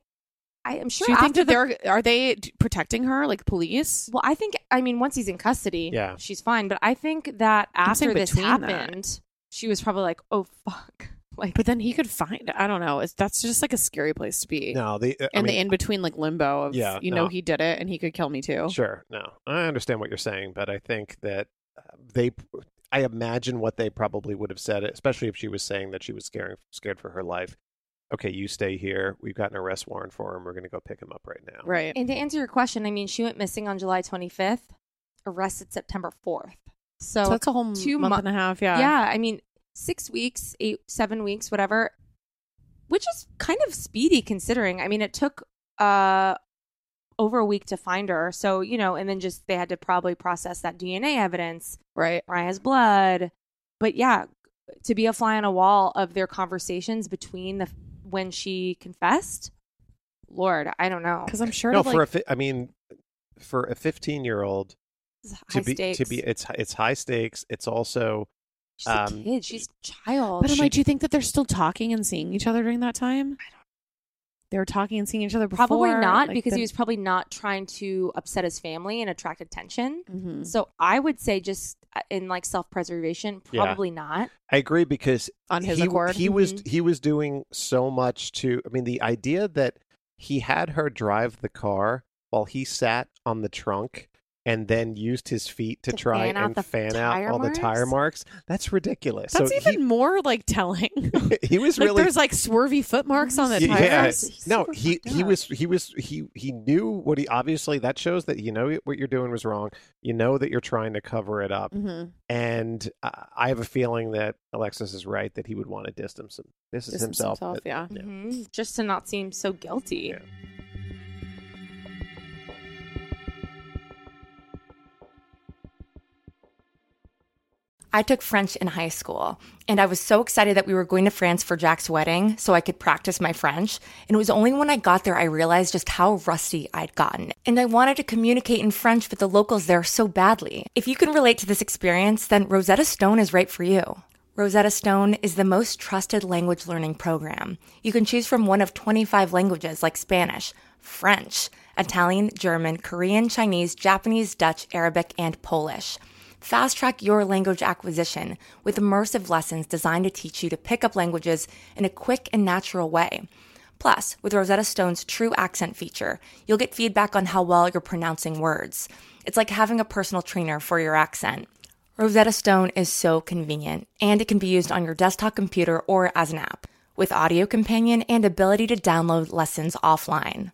I am sure. Do you think after that the- they're are they protecting her like police? Well, I think I mean once he's in custody, Yeah. she's fine. But I think that after this between that. happened, she was probably like, "Oh fuck!" Like, But then he could find. I don't know. It's, that's just like a scary place to be. No, the I and the mean- in between like limbo of Yeah, you know he did it and he could kill me too. Sure. No, I understand what you're saying, but I think that uh, they, I imagine what they probably would have said, especially if she was saying that she was scaring, scared for her life. Okay, you stay here. We've got an arrest warrant for him. We're going to go pick him up right now. Right. and to answer your question, I mean, she went missing on July 25th, arrested September 4th. So, So that's a whole two month mo- and a half. Yeah. Yeah, I mean, six weeks, eight, seven weeks, whatever, which is kind of speedy considering. I mean, it took uh over a week to find her. So, you know, and then just they had to probably process that DNA evidence, Right. Mariah's blood. But yeah, to be a fly on a wall of their conversations between the when she confessed, Lord, I don't know. Because I'm sure. No, to, for a, fi- I mean, for a 15 year old This to be stakes. to be it's it's high stakes. It's also She's a um, kid. She's a child. but I'm like, do you think that they're still talking and seeing each other during that time? I don't. They were talking and seeing each other before. Probably not like, because the- he was probably not trying to upset his family and attract attention. Mhm. So I would say just uh, in like self preservation, Yeah. probably not. I agree because On his he, accord? he was Mhm. he was doing so much to. I mean, the idea that he had her drive the car while he sat on the trunk and then used his feet to, To try fan and the fan out tire all the tire marks? marks. That's ridiculous. That's so even more like telling. he, he was like really there's like swervy foot marks on the yeah, tires. no, he he was he was he he knew what he obviously that shows that you know what you're doing was wrong. You know that you're trying to cover it up, Mhm. and uh, I have a feeling that Alexis is right that he would want to distance him, distance, Distance himself. himself, but- yeah. Mhm. Just to not seem so guilty. Yeah. I took French in high school, and I was so excited that we were going to France for Jac's wedding so I could practice my French. And it was only when I got there I realized just how rusty I'd gotten. And I wanted to communicate in French with the locals there so badly. If you can relate to this experience, then Rosetta Stone is right for you. Rosetta Stone is the most trusted language learning program. You can choose from one of 25 languages like Spanish, French, Italian, German, Korean, Chinese, Japanese, Dutch, Arabic, and Polish. Fast track your language acquisition with immersive lessons designed to teach you to pick up languages in a quick and natural way. Plus, with Rosetta Stone's true accent feature, you'll get feedback on how well you're pronouncing words. It's like having a personal trainer for your accent. Rosetta Stone is so convenient, and it can be used on your desktop computer or as an app, with audio companion and ability to download lessons offline.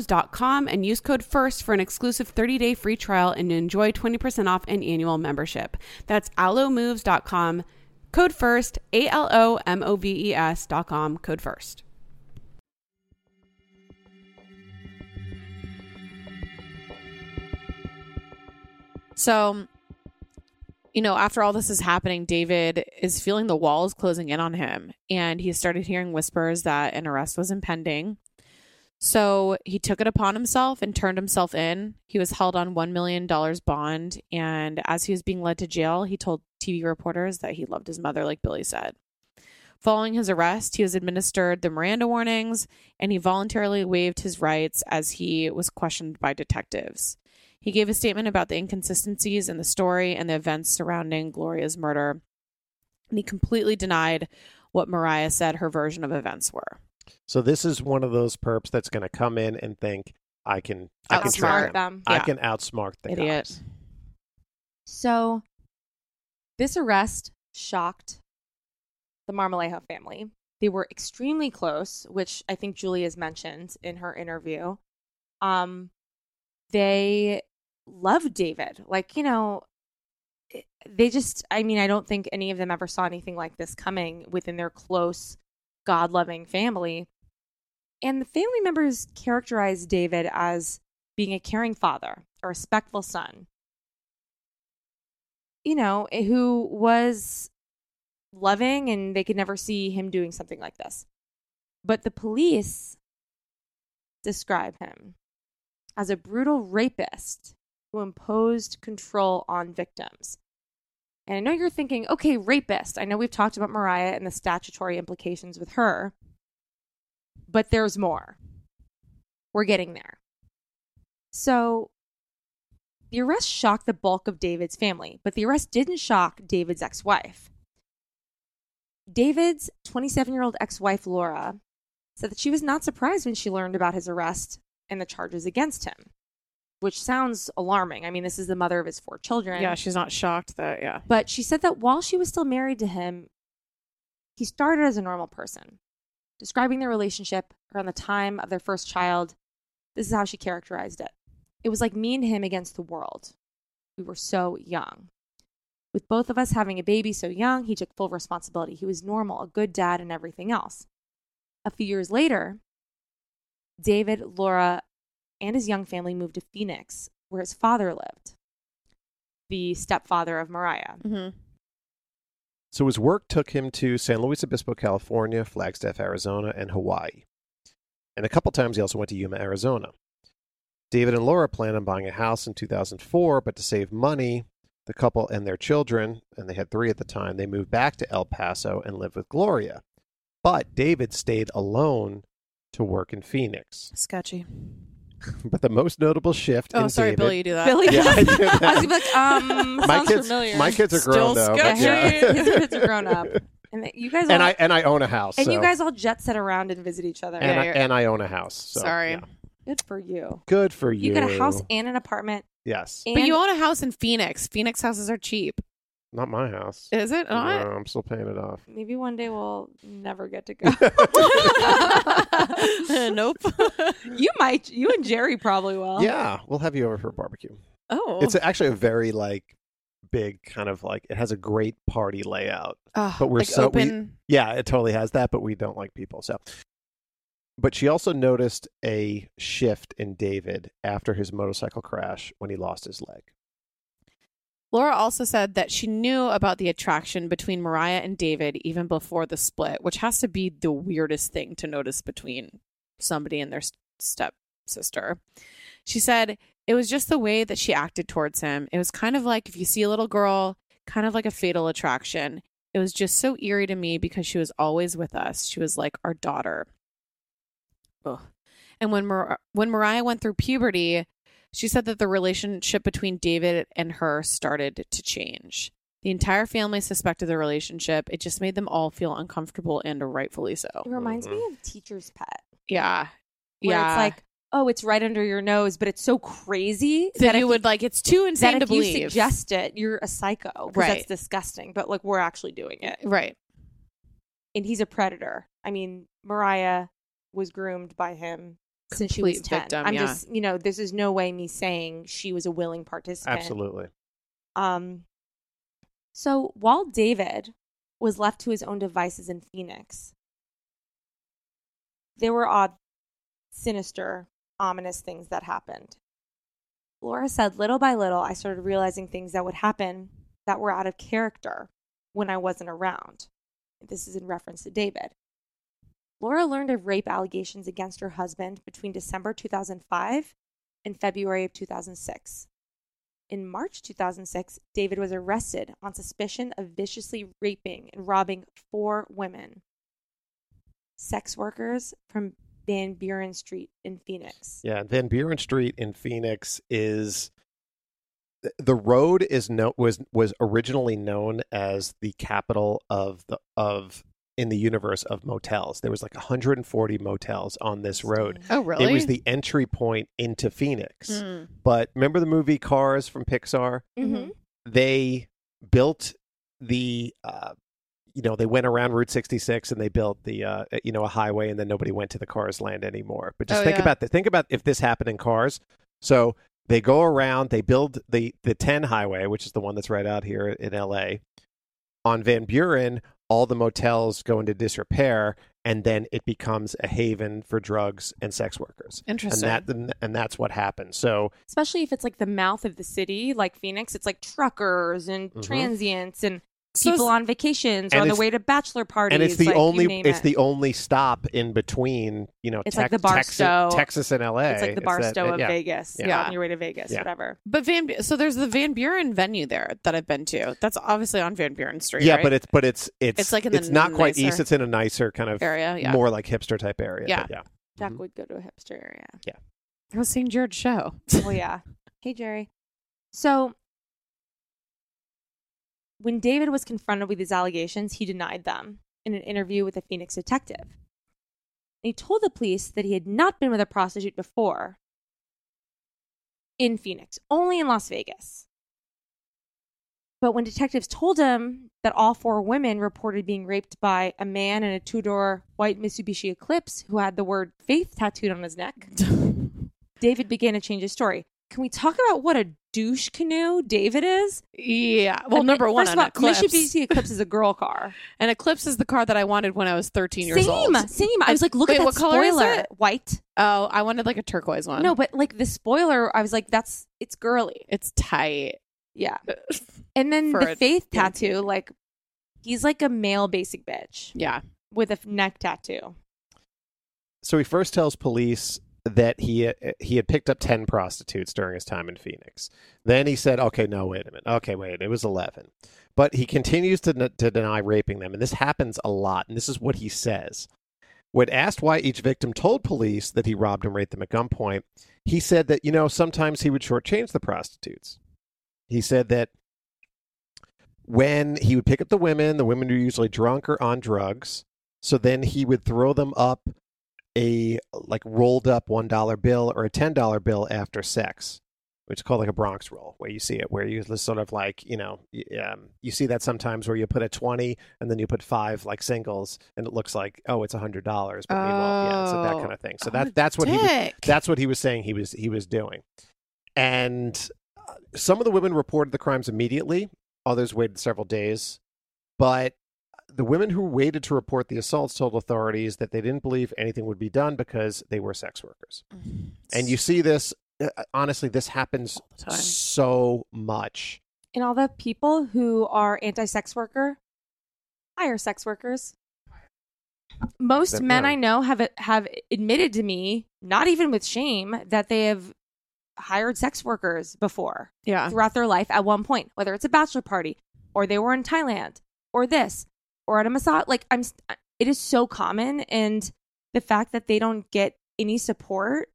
alomoves.com and use code FIRST for an exclusive 30-day free trial and enjoy 20% off an annual membership. That's alomoves.com. Code FIRST, A-L-O-M-O-V-E-S dot com, code FIRST. So, you know, after all this is happening, David is feeling the walls closing in on him, and he started hearing whispers that an arrest was impending. So he took it upon himself and turned himself in. He was held on $1 million bond. And as he was being led to jail, he told TV reporters that he loved his mother, like Billy said. Following his arrest, he was administered the Miranda warnings and he voluntarily waived his rights as he was questioned by detectives. He gave a statement about the inconsistencies in the story and the events surrounding Gloria's murder. And he completely denied what Mariah said her version of events were. So this is one of those perps that's going to come in and think I can I can trick Outsmart them. them. I can outsmart the Idiot. cops. So, this arrest shocked the Marmolejo family. They were extremely close, which I think Julia's mentioned in her interview. Um, they loved David. Like, you know, they just, I mean, I don't think any of them ever saw anything like this coming within their close, God loving family. And the family members characterized David as being a caring father, a respectful son, you know, eh, who was loving and they could never see him doing something like this. But the police describe him as a brutal rapist who imposed control on victims. And I know you're thinking, okay, rapist. I know we've talked about Mariah and the statutory implications with her, but there's more. We're getting there. So the arrest shocked the bulk of David's family, but the arrest didn't shock David's ex wife. David's 27 year old ex wife, Laura, said that she was not surprised when she learned about his arrest and the charges against him, which sounds alarming. I mean, this is the mother of his four children. Yeah, she's not shocked that, yeah. But she said that while she was still married to him, he started as a normal person. Describing their relationship around the time of their first child, this is how she characterized it. It was like me and him against the world. We were so young. With both of us having a baby so young, he took full responsibility. He was normal, a good dad, and everything else. A few years later, David, Laura, and his young family moved to Phoenix, where his father lived, the stepfather of Mariah. Mm-hmm. So his work took him to San Luis Obispo, California, Flagstaff, Arizona, and Hawaii. And a couple times he also went to Yuma, Arizona. David and Laura planned on buying a house in 2004, but to save money, the couple and their children, and they had three at the time, they moved back to El Paso and lived with Gloria. But David stayed alone to work in Phoenix. Sketchy. But the most notable shift Oh, in sorry, David, Billy, you do that. Billy, Yeah, I do that. I was like, um, My sounds kids- familiar. my kids are grown, Still though, but yeah. His kids are grown up, and you guys all and I and I own a house. and you guys all jet set around and visit each other. and, I, and I own a house. So, Sorry. yeah. Good for you. Good for you. You got a house and an apartment. Yes. But you own a house in Phoenix. Phoenix houses are cheap. Not my house. Is it not? No, I'm still paying it off. maybe one day we'll never get to go. nope. you might. You and Jerry probably will. Yeah, we'll have you over for a barbecue. Oh. It's actually a very like big kind of like it has a great party layout. Oh, but we're like so we- yeah, it totally has that, but we don't like people. So but she also noticed a shift in David after his motorcycle crash when he lost his leg. Laura also said that she knew about the attraction between Mariah and David even before the split, which has to be the weirdest thing to notice between somebody and their step sister. She said it was just the way that she acted towards him. It was kind of like if you see a little girl, kind of like a fatal attraction. It was just so eerie to me because she was always with us. She was like our daughter. Ugh. And when Mar- when Mariah went through puberty, she said that the relationship between David and her started to change. The entire family suspected the relationship. It just made them all feel uncomfortable and rightfully so. It reminds me mm-hmm. of Teacher's Pet. Yeah. Where yeah. it's like, oh, it's right under your nose, but it's so crazy that if you would like it's too insane that to if you suggest it, you're a psycho. 'cause Right. That's disgusting. But like we're actually doing it. Mm, right. And he's a predator. I mean, Mariah was groomed by him since she was 10. victim, I'm yeah. just, you know, this is no way me saying she was a willing participant. Absolutely. Um, so while David was left to his own devices in Phoenix, there were odd, sinister, ominous things that happened. Laura said, little by little, I started realizing things that would happen that were out of character when I wasn't around. This is in reference to David. Laura learned of rape allegations against her husband between December 2005 and February of 2006. In March 2006, David was arrested on suspicion of viciously raping and robbing four women, sex workers from Van Buren Street in Phoenix. Yeah, Van Buren Street in Phoenix is the road is no was was originally known as the capital of the of in the universe of motels. There was like 140 motels on this road. Oh, really? It was the entry point into Phoenix. Mm. But remember the movie Cars from Pixar? Mm-hmm. They built the uh, you know, they went around Route 66 and they built the uh, you know, a highway and then nobody went to the Cars land anymore. But just Oh, think yeah. about that. Think about if this happened in Cars. So they go around, they build the the 10 highway, which is the one that's right out here in LA. On Van Buren, all the motels go into disrepair and then it becomes a haven for drugs and sex workers. Interesting. And that and that's what happened. So Especially if it's like the mouth of the city, like Phoenix, it's like truckers and Mhm. transients and people it's- on vacations or on the way to bachelor parties. and it's the like, only it's it. the only stop in between you know It's Tex- like the Texas, Barstow. Texas and LA. It's like the that- Barstow of yeah. Vegas. Yeah. Yeah. on your way to Vegas, Yeah. whatever. But Van, so there's the Van Buren venue there that I've been to. That's obviously on Van Buren Street. Yeah, right? but it's but it's it's It's like in the it's not quite nicer east. It's in a nicer kind of area, yeah. more like hipster type area. Yeah. but yeah. Jac mm-hmm. would go to a hipster area. Yeah. I was seeing Jared's show. Oh yeah. Hey Jerry. So when David was confronted with these allegations, he denied them in an interview with a Phoenix detective. He told the police that he had not been with a prostitute before in Phoenix, only in Las Vegas. But when detectives told him that all four women reported being raped by a man in a two door white Mitsubishi Eclipse who had the word faith tattooed on his neck, David began to change his story. Can we talk about what a douche canoe David is? Yeah. Well, I mean, number one, first an of all, Eclipse. Mitsubishi Eclipse is a girl car. and Eclipse is the car that I wanted when I was 13 years Same, old. same. Same. I was like, look Wait, at that what color is spoiler. it? White. Oh, I wanted like a turquoise one. No, but like the spoiler, I was like, that's it's girly. it's tight. Yeah. And then For the faith young tattoo, like he's like a male basic bitch Yeah. with a neck tattoo. So he first tells police that he he had picked up 10 prostitutes during his time in Phoenix. Then he said, "Okay, no, wait a minute. Okay, wait, it was 11." But he continues to to deny raping them, and this happens a lot. And this is what he says. When asked why each victim told police that he robbed and raped them at gunpoint, he said that you know sometimes he would shortchange the prostitutes. He said that when he would pick up the women, the women were usually drunk or on drugs. So then he would throw them up a like rolled up one dollar bill or a ten dollar bill after sex, which is called like a Bronx roll, where you see it, where you just sort of like you know um, you see that sometimes where you put a twenty and then you put five like singles, and it looks like oh it's a hundred dollars, but meanwhile yeah, so that Oh. kind of thing. So that that's what he was, that's what he was saying he was he was doing, and uh, some of the women reported the crimes immediately, others waited several days, but the women who waited to report the assaults told authorities that they didn't believe anything would be done because they were sex workers. And you see this, uh, honestly, this happens so much. And all the people who are anti-sex worker hire sex workers. Most That- men yeah. I know have have admitted to me, not even with shame, that they have hired sex workers before Yeah. throughout their life at one point, whether it's a bachelor party or they were in Thailand or this or at a massage. Like I'm, it is so common, and the fact that they don't get any support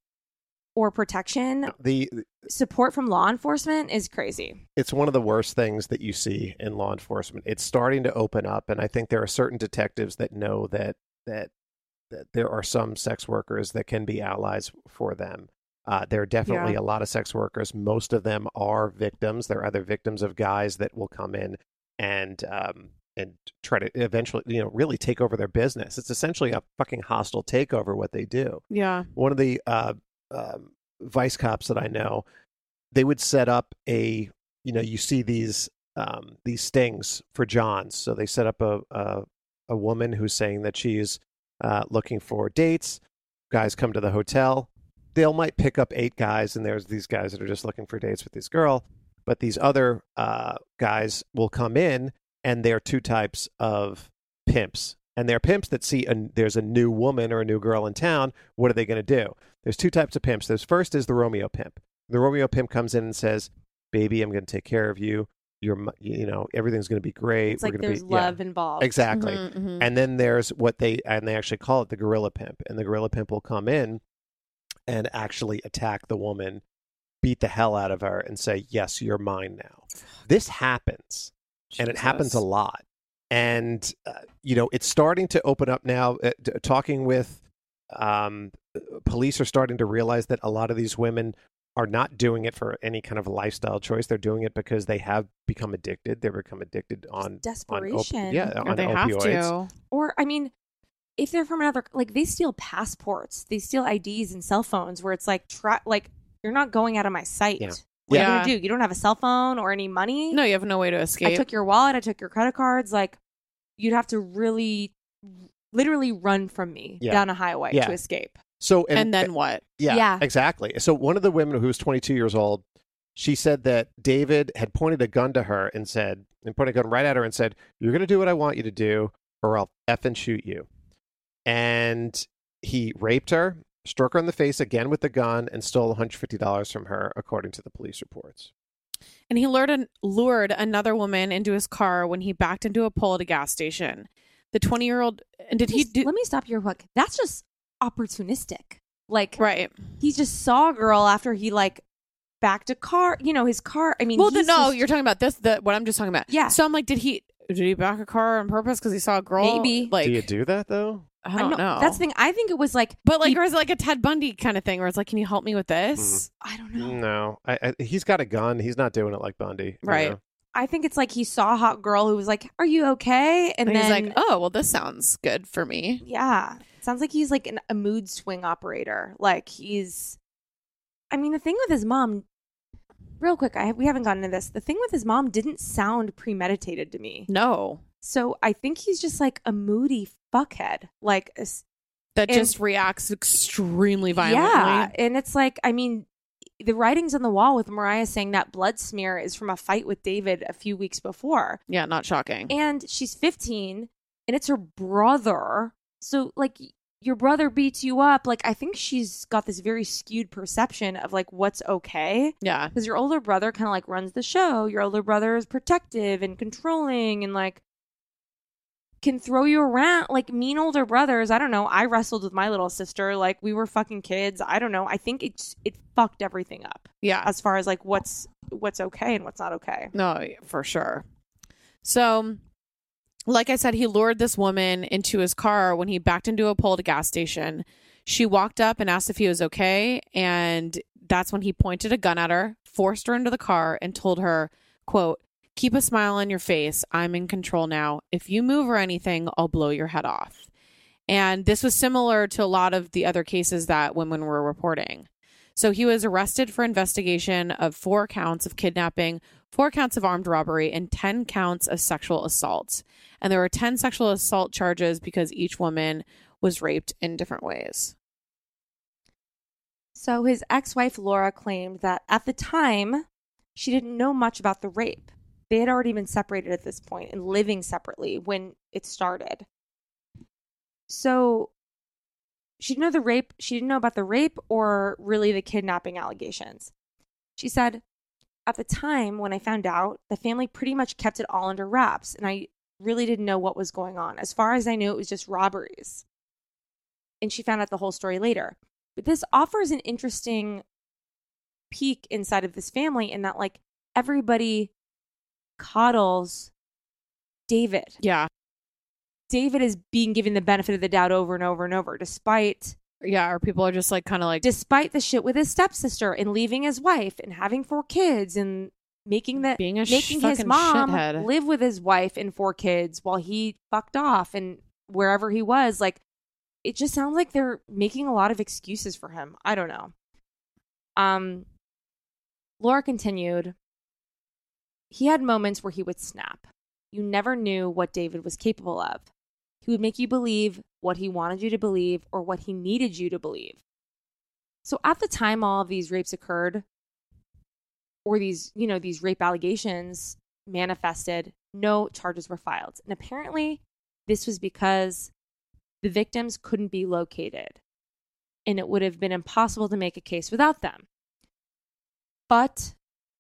or protection, The support from law enforcement is crazy. it's one of the worst things that you see in law enforcement. It's starting to open up, and I think there are certain detectives that know that that that there are some sex workers that can be allies for them. Uh, there are definitely Yeah. a lot of sex workers. Most of them are victims. They're either victims of guys that will come in and um, and try to eventually, you know, really take over their business. It's essentially a fucking hostile takeover. What they do Yeah. one of the uh, um, vice cops that I know, they would set up a, you know, you see these um, these stings for Johns. So they set up a a, a woman who's saying that she's uh, looking for dates. Guys come to the hotel. They'll might pick up eight guys, and there's these guys that are just looking for dates with this girl. But these other uh, guys will come in, and there are two types of pimps And they're pimps that see a, there's a new woman or a new girl in town. What are they going to do? There's two types of pimps. There's first is the Romeo pimp. The Romeo pimp comes in and says, "Baby, I'm going to take care of you. You're, you know, everything's going to be great. It's We're like gonna there's be, yeah." love involved. Exactly. Mhm, mhm. And then there's what they and they actually call it the gorilla pimp. And the gorilla pimp will come in and actually attack the woman, beat the hell out of her, and say, "Yes, you're mine now." This happens, and it happens a lot. And uh, you know, it's starting to open up now. Uh, t- talking with um, police are starting to realize that a lot of these women are not doing it for any kind of lifestyle choice. They're doing it because they have become addicted. They've become addicted on on op- desperation. yeah, Or on they have opioids. to. Or I mean, if they're from another, like they steal passports, they steal IDs and cell phones. Where it's like, try, like you're not going out of my sight. Yeah. What are you gonna do? You don't have a cell phone or any money. No, you have no way to escape. I took your wallet. I took your credit cards. Like you'd have to really, literally run from me Yeah. down a highway Yeah. to escape. So and, then what? Yeah, Yeah. exactly. So one of the women who was 22 years old, she said that David had pointed a gun to her and said, and pointed a gun right at her and said, "You're going to do what I want you to do, or I'll f and shoot you." And he raped her, struck her in the face again with the gun, and stole 150 dollars from her, according to the police reports. And he lured, an, lured another woman into his car when he backed into a pole at a gas station. The 20 year old, and did he Just- do? let me stop your hook. That's just opportunistic. Like Right. he just saw a girl after he like backed a car. You know, his car. I mean, well, the, no, just- you're talking about this. The what I'm just talking about. Yeah. So I'm like, did he did he back a car on purpose because he saw a girl? Maybe. Like do you do that though? I don't know. That's the thing. I think it was like, But like, or is it like a Ted Bundy kind of thing, where it's like, can you help me with this? Mm-hmm. I don't know. No, I, I, he's got a gun. He's not doing it like Bundy, you Right. know? I think it's like he saw a hot girl who was like, "Are you okay?" And, And, then he's like, oh, well, this sounds good for me. Yeah. Sounds like he's like an, a mood swing operator. Like he's I mean, the thing with his mom real quick, I we haven't gotten into this. The thing with his mom didn't sound premeditated to me. No, So, I think he's just like a moody fuckhead. Like that And- just reacts extremely violently. Yeah, and it's like I mean, the writings on the wall with Mariah saying that blood smear is from a fight with David a few weeks before. Yeah, not shocking. and she's 15 and it's her brother so like your brother beats you up like i think she's got this very skewed perception of like what's okay yeah, because your older brother kind of like runs the show your older brother is protective and controlling and like can throw you around like mean older brothers i don't know i wrestled with my little sister like we were fucking kids i don't know i think it's it fucked everything up yeah. as far as like what's what's okay and what's not okay No, for sure. So, like I said, he lured this woman into his car when he backed into a pole at a gas station. She walked up and asked if he was okay, and that's when he pointed a gun at her, forced her into the car, and told her, "quote Keep a smile on your face. I'm in control now. If you move or anything, I'll blow your head off." And this was similar to a lot of the other cases that women were reporting. So he was arrested for investigation of four counts of kidnapping, four counts of armed robbery, and 10 counts of sexual assault. And there were 10 sexual assault charges because each woman was raped in different ways. So his ex wife Laura claimed that at the time, she didn't know much about the rape. They had already been separated at this point and living separately when it started. So she didn't know the rape, she didn't know about the rape or really the kidnapping allegations. She said, At the time when I found out, the family pretty much kept it all under wraps, and I really didn't know what was going on. As far as I knew, it was just robberies. And she found out the whole story later. But this offers an interesting peek inside of this family in that, like, everybody coddles David. Yeah. David is being given the benefit of the doubt over and over and over, despite Yeah, or people are just like kind of like despite the shit with his stepsister and leaving his wife and having four kids and making the Being a making his mom shithead. live with his wife and four kids while he fucked off and wherever he was like it just sounds like they're making a lot of excuses for him i don't know um laura continued he had moments where he would snap you never knew what david was capable of he would make you believe what he wanted you to believe or what he needed you to believe so at the time all of these rapes occurred or these, you know, these rape allegations manifested, no charges were filed. And apparently this was because the victims couldn't be located and it would have been impossible to make a case without them. But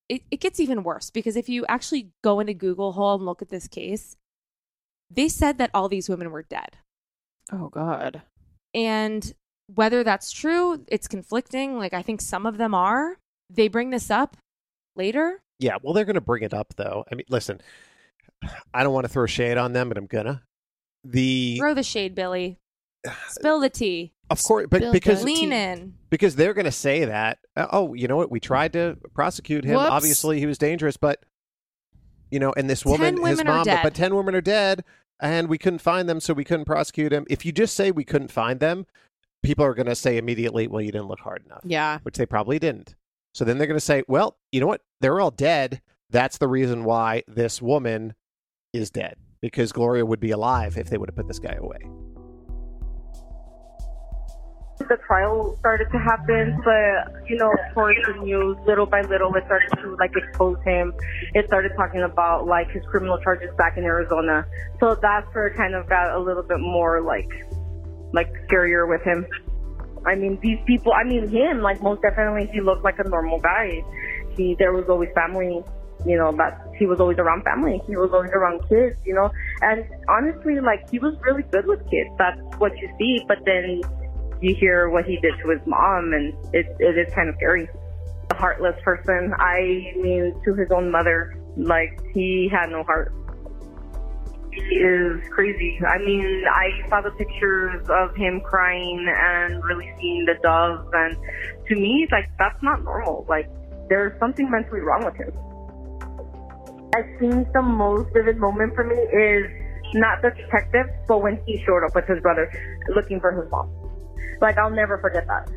it, it gets even worse because if you actually go into Google Hole and look at this case, they said that all these women were dead. Oh, God. And whether that's true, it's conflicting. Like, I think some of them are. They bring this up later. Yeah, well, they're going to bring it up, though. I mean, listen, I don't want to throw shade on them, but I'm gonna. The Throw the shade, Billy. Spill the tea. Of course, but because the lean in. because they're going to say that. uh, Oh, you know what? We tried to prosecute him. Whoops. Obviously, he was dangerous, but you know, and this woman, Ten his mom, dead. but ten women are dead, and we couldn't find them, so we couldn't prosecute him. If you just say we couldn't find them, people are going to say immediately, "Well, you didn't look hard enough." Yeah. which they probably didn't. So then they're going to say, "Well, you know what? They're all dead. That's the reason why this woman is dead because Gloria would be alive if they would have put this guy away." The trial started to happen, but you know, of course, the news little by little it started to like expose him. It started talking about like his criminal charges back in Arizona, so that's where it kind of got a little bit more like like scarier with him. I mean, these people. I mean, him like most definitely he looked like a normal guy. He there was always family. You know that he was always around family. He was always around kids. You know, and honestly, like he was really good with kids. That's what you see. But then you hear what he did to his mom, and it it is kind of scary. A heartless person. I mean, to his own mother, like he had no heart. He is crazy. I mean, I saw the pictures of him crying and really seeing the doves, and to me, like that's not normal. Like there's something mentally wrong with him. I think the most vivid moment for me is not the detective, but when he showed up with his brother looking for his mom. Like I'll never forget that.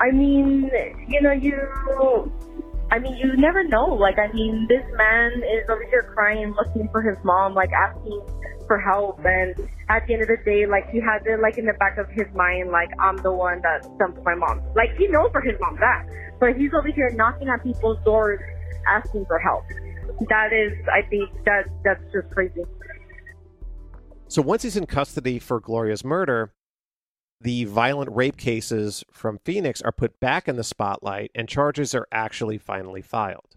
I mean, you know, you I mean, you never know. Like, I mean, this man is over here crying, looking for his mom, like asking for help. And at the end of the day, like, he has it like in the back of his mind, like, I'm the one that dumped my mom. Like, he knows where his mom's at, but he's over here knocking at people's doors, asking for help. That is, I think that that's just crazy. So once he's in custody for Gloria's murder, the violent rape cases from Phoenix are put back in the spotlight and charges are actually finally filed.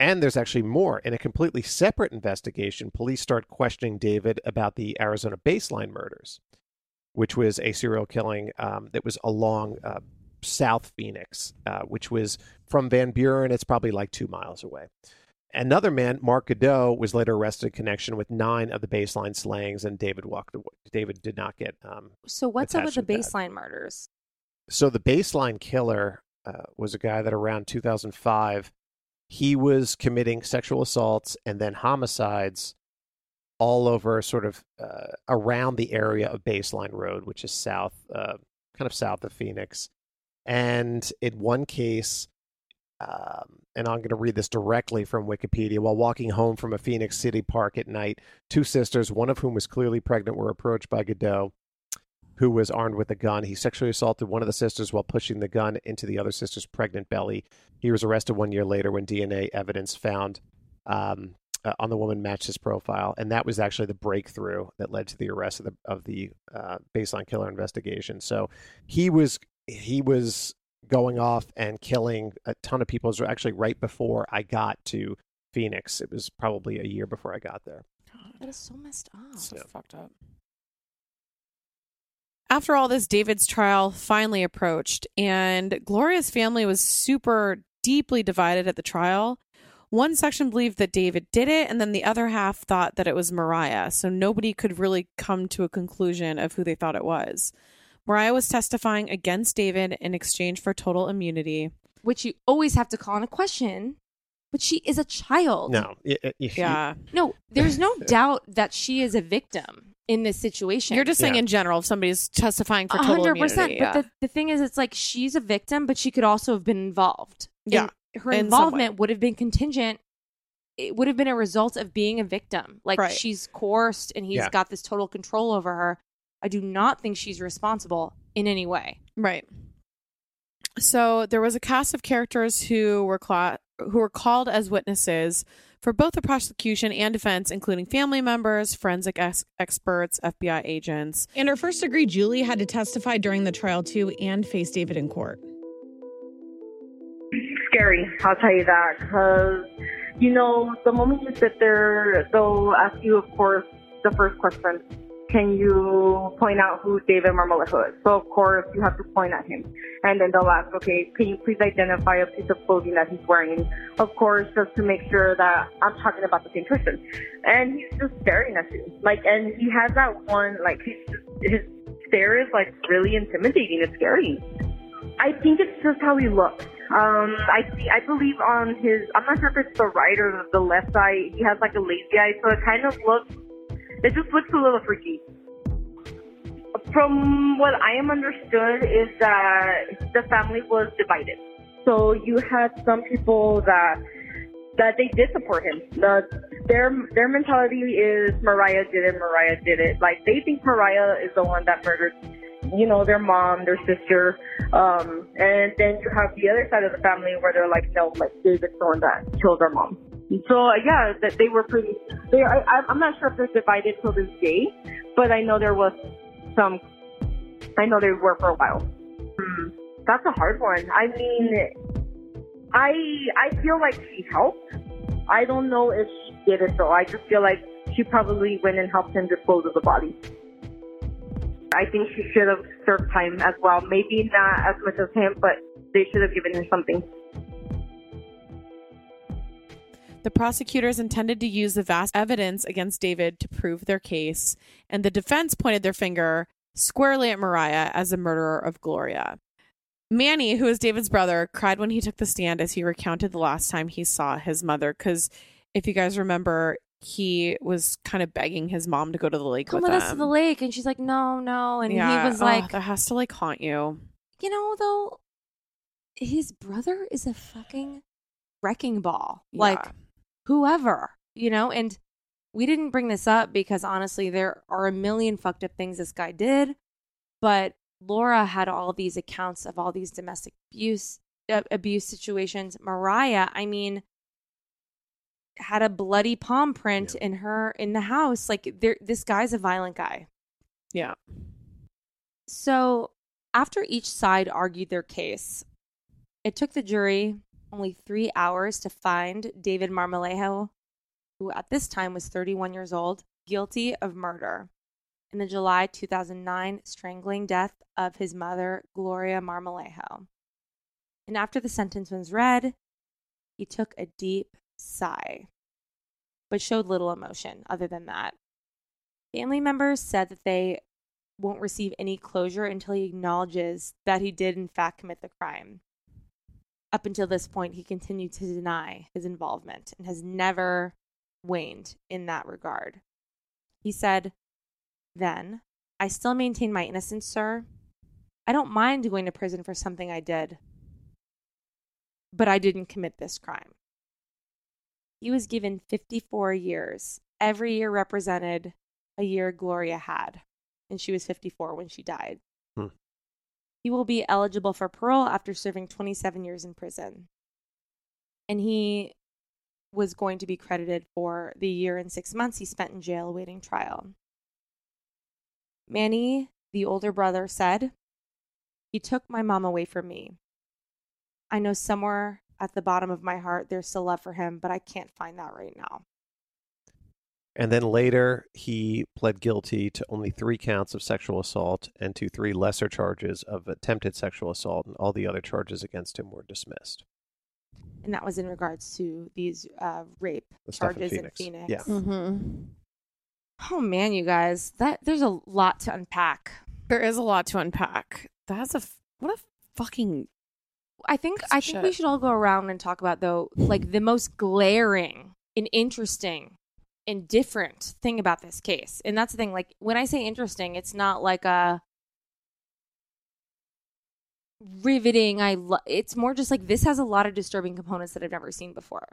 And there's actually more. In a completely separate investigation, police start questioning David about the Arizona baseline murders, which was a serial killing um, that was along uh, South Phoenix, uh, which was from Van Buren. It's probably like two miles away. Another man, Mark Goudeau, was later arrested in connection with nine of the baseline slayings, and David walked away. David did not get. Um, So what's up with the baseline murders? So the baseline killer uh, was a guy that around 2005, he was committing sexual assaults and then homicides all over, sort of uh, around the area of Baseline Road, which is south, uh, kind of south of Phoenix. And in one case, um, and I'm going to read this directly from Wikipedia. While walking home from a Phoenix City park at night, two sisters, one of whom was clearly pregnant, were approached by Goudeau, who was armed with a gun. He sexually assaulted one of the sisters while pushing the gun into the other sister's pregnant belly. He was arrested one year later when DNA evidence found um, uh, on the woman matched his profile, and that was actually the breakthrough that led to the arrest of the of the uh, baseline killer investigation. So he was he was going off and killing a ton of people. It was actually right before I got to Phoenix. It was probably a year before I got there. That is so messed up. So fucked up. After all this, David's trial finally approached, and Gloria's family was super deeply divided at the trial. One section believed that David did it, and then the other half thought that it was Mariah. So nobody could really come to a conclusion of who they thought it was. Mariah was testifying against David in exchange for total immunity. Which you always have to call into question. But she is a child. No, it- it- Yeah. No, there's no doubt that she is a victim in this situation. You're just saying in general, if somebody's testifying for total hundred percent. immunity. But yeah. the, the thing is, it's like she's a victim, but she could also have been involved. Yeah, And her in involvement would have been contingent. It would have been a result of being a victim. Like Right. she's coerced, and he's Yeah. got this total control over her. I do not think she's responsible in any way. Right. So there was a cast of characters who were cla- who were called as witnesses for both the prosecution and defense, including family members, forensic ex- experts, FBI agents. In her first degree, Julie had to testify during the trial too and face David in court. Scary, I'll tell you that, because you know the moment you sit there, they'll ask you, of course, the first question can you point out who David Marmolejo is? So of course you have to point at him. And then they'll ask, okay, can you please identify a piece of clothing that he's wearing? Of course, just to make sure that I'm talking about the same person. And he's just staring at you. Like, and he has that one, like, he's just, his stare is like really intimidating. It's scary. I think it's just how he looks. Um, I see, I believe on his, I'm not sure if it's the right or the left eye, he has like a lazy eye, so it kind of looks it just looks a little freaky. From what I am understood is that the family was divided. So you had some people that that they did support him. The, their their mentality is Mariah did it, Mariah did it. Like they think Mariah is the one that murdered, you know, their mom, their sister. Um, and then you have the other side of the family where they're like, no, like David's the one that killed their mom. So yeah, that they were pretty. They I, I'm not sure if they're divided till this day, but I know there was some. I know they were for a while. Hmm. That's a hard one. I mean, I I feel like she helped. I don't know if she did it though. I just feel like she probably went and helped him dispose of the body. I think she should have served time as well. Maybe not as much as him, but they should have given her something. The prosecutors intended to use the vast evidence against David to prove their case, and the defense pointed their finger squarely at Mariah as the murderer of Gloria. Manny, who is David's brother, cried when he took the stand as he recounted the last time he saw his mother. Because if you guys remember, he was kind of begging his mom to go to the lake Come with, with us to the lake, and she's like, "No, no," and yeah, he was oh, like, that has to like haunt you. "You know, though, his brother is a fucking wrecking ball. Like Yeah. Whoever, you know." And we didn't bring this up because honestly, there are a million fucked up things this guy did, but Laura had all these accounts of all these domestic abuse uh, abuse situations. Mariah, I mean, had a bloody palm print in her in the house. Like there, this guy's a violent guy. Yeah. So after each side argued their case, it took the jury only three hours to find David Marmolejo, who at this time was 31 years old, guilty of murder in the July 2009 strangling death of his mother, Gloria Marmolejo. And after the sentence was read, he took a deep sigh, but showed little emotion other than that. Family members said that they won't receive any closure until he acknowledges that he did, in fact, commit the crime. Up until this point, he continued to deny his involvement and has never waned in that regard. He said, Then, I still maintain my innocence, sir. I don't mind going to prison for something I did, but I didn't commit this crime. He was given 54 years. Every year represented a year Gloria had, and she was 54 when she died. He will be eligible for parole after serving 27 years in prison. And he was going to be credited for the year and six months he spent in jail awaiting trial. Manny, the older brother, said, He took my mom away from me. I know somewhere at the bottom of my heart there's still love for him, but I can't find that right now. And then later, he pled guilty to only three counts of sexual assault and to three lesser charges of attempted sexual assault, and all the other charges against him were dismissed. And that was in regards to these uh, rape The stuff in charges in Phoenix. Phoenix. Yeah. Mm-hmm. Oh man, you guys, that there's a lot to unpack. There is a lot to unpack. That's a what a fucking. I think I of think we should all go around and talk about though, like the most glaring and interesting and different thing about this case. And that's the thing. Like when I say interesting, it's not like a riveting. I lo- it's more just like this has a lot of disturbing components that I've never seen before.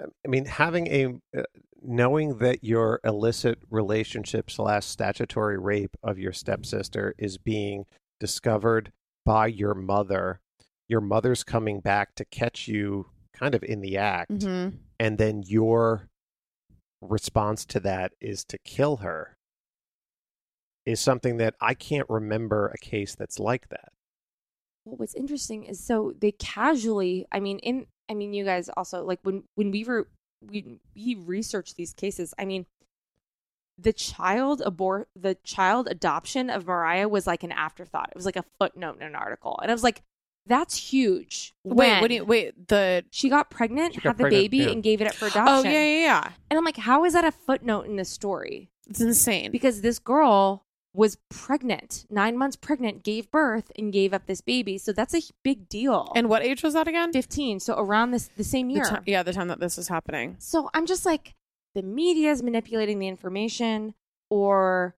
I mean, having a uh, knowing that your illicit relationship slash statutory rape of your stepsister is being discovered by your mother, your mother's coming back to catch you kind of in the act, Mhm. and then your response to that is to kill her is something that I can't remember a case that's like that. Well, what's interesting is so they casually. I mean, in I mean, you guys also like when when we were we we researched these cases. I mean, the child abort the child adoption of Mariah was like an afterthought. It was like a footnote in an article, and I was like, that's huge. Wait, When what do you wait? The she got pregnant, She got had the pregnant, baby, yeah. and gave it up for adoption. Oh yeah, yeah, yeah. And I'm like, how is that a footnote in this story? It's insane. Because this girl was pregnant, nine months pregnant, gave birth, and gave up this baby. So that's a big deal. And what age was that again? 15. So around this the same The year. ti- yeah, the time that this is happening. So I'm just like, the media is manipulating the information, or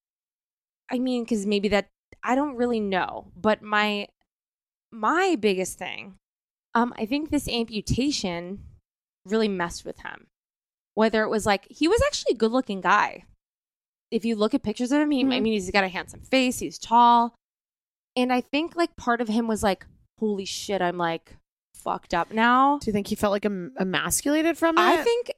I mean, because maybe that I don't really know. But my my biggest thing, um, I think this amputation really messed with him. Whether it was like he was actually a good looking guy. If you look at pictures of him, he, I Mhm. mean, he's got a handsome face, he's tall. And I think like part of him was like, holy shit, I'm like fucked up now. Do you think he felt like em- emasculated from it? I think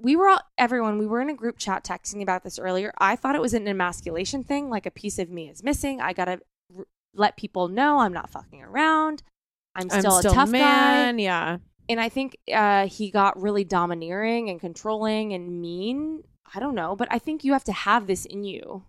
we were all everyone we were in a group chat texting about this earlier. I thought it was an emasculation thing, like a piece of me is missing. I gotta r- let people know I'm not fucking around. I'm I'm still, still a tough man. guy. Yeah. And I think uh, he got really domineering and controlling and mean. I don't know, but I think you have to have this in you.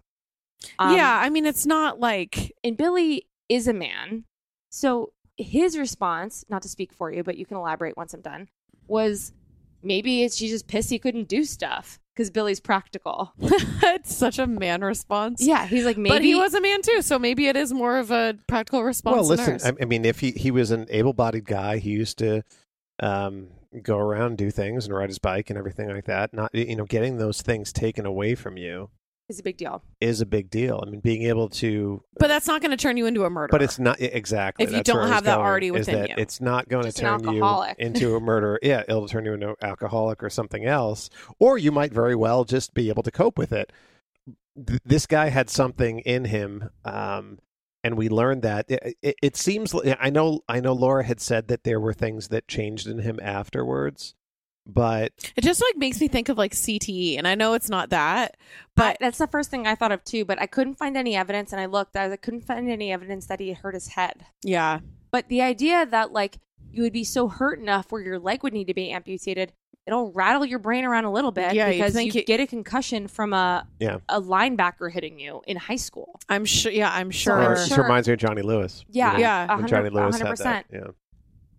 Um, yeah, I mean, it's not like and Billy is a man. So his response, not to speak for you, but you can elaborate once I'm done, was maybe it's she's just pissed he couldn't do stuff because Billy's practical. it's such a man response. Yeah, he's like maybe but he was a man too, so maybe it is more of a practical response. well, listen. I, I mean, if he, he was an able bodied guy, he used to um, go around, do things, and ride his bike and everything like that. Not, you know, getting those things taken away from you is a big deal. is a big deal. I mean, being able to but that's not going to turn you into a murderer. But it's not exactly. If you that's don't where I was have that going, already is within that you. It's not going to turn you into a murderer. Yeah, it'll turn you into an alcoholic or something else, or you might very well just be able to cope with it. Th- This guy had something in him, um, and we learned that. It, it, it seems. li- I know. I know. Laura had said that there were things that changed in him afterwards, but It just like makes me think of like CTE, and I know it's not that, But that's the first thing I thought of too. But I couldn't find any evidence, and I looked. I couldn't find any evidence that he hurt his head. yeah, But the idea that like you would be so hurt enough where your leg would need to be amputated, it'll rattle your brain around a little bit Yeah, you'd because think you it- get a concussion from a yeah. a linebacker hitting you in high school. I'm sure. Yeah, I'm So sure. I'm Or- this sure- reminds me of Johnny Lewis. Yeah, know, yeah, when 100 Johnny Lewis had that. 100%. Yeah.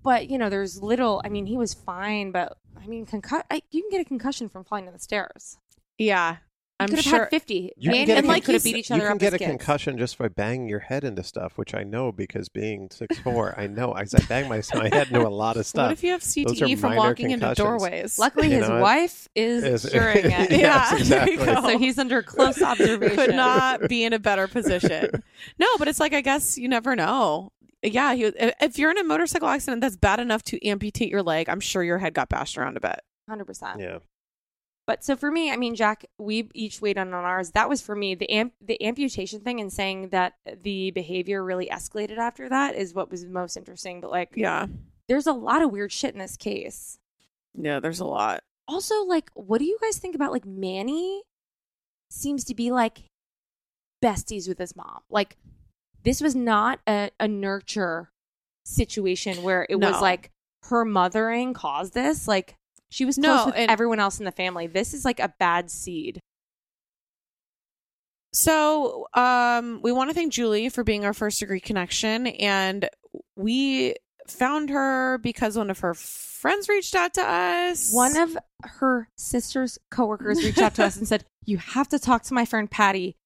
But you know, there's little. I mean, he was fine, but I mean, concu- I, you can get a concussion from falling down the stairs. Yeah, I'm could have sure. had 50. You Me and get him a like con- could have beat each other you can up get as a kids. concussion just by banging your head into stuff, which I know because being six four, I know. As I bang my, my head into a lot of stuff. What if you have Those are CTE from minor walking into concussions. doorways? Luckily, You his know, wife is, is- curing it. Yes, there you exactly. go. so he's under close observation. Could not be in a better position. no, but it's like I guess you never know. Yeah, he, if you're in a motorcycle accident that's bad enough to amputate your leg, I'm sure your head got bashed around a bit. Hundred percent. Yeah. But so for me, I mean, Jac, we each weighed in on ours. That was for me the amp- the amputation thing and saying that the behavior really escalated after that is what was most interesting. But like, Yeah, there's a lot of weird shit in this case. yeah. There's a lot. Also, like, what do you guys think about like Manny? Seems to be like besties with his mom. Like, this was not a, a nurture situation where it was like her mothering caused this. Like, she was close No, with and- everyone else in the family. This is like a bad seed. So, um, we want to thank Julie for being our first degree connection, and we found her because one of her friends reached out to us. One of her sister's coworkers reached out to us and said, "You have to talk to my friend Patty."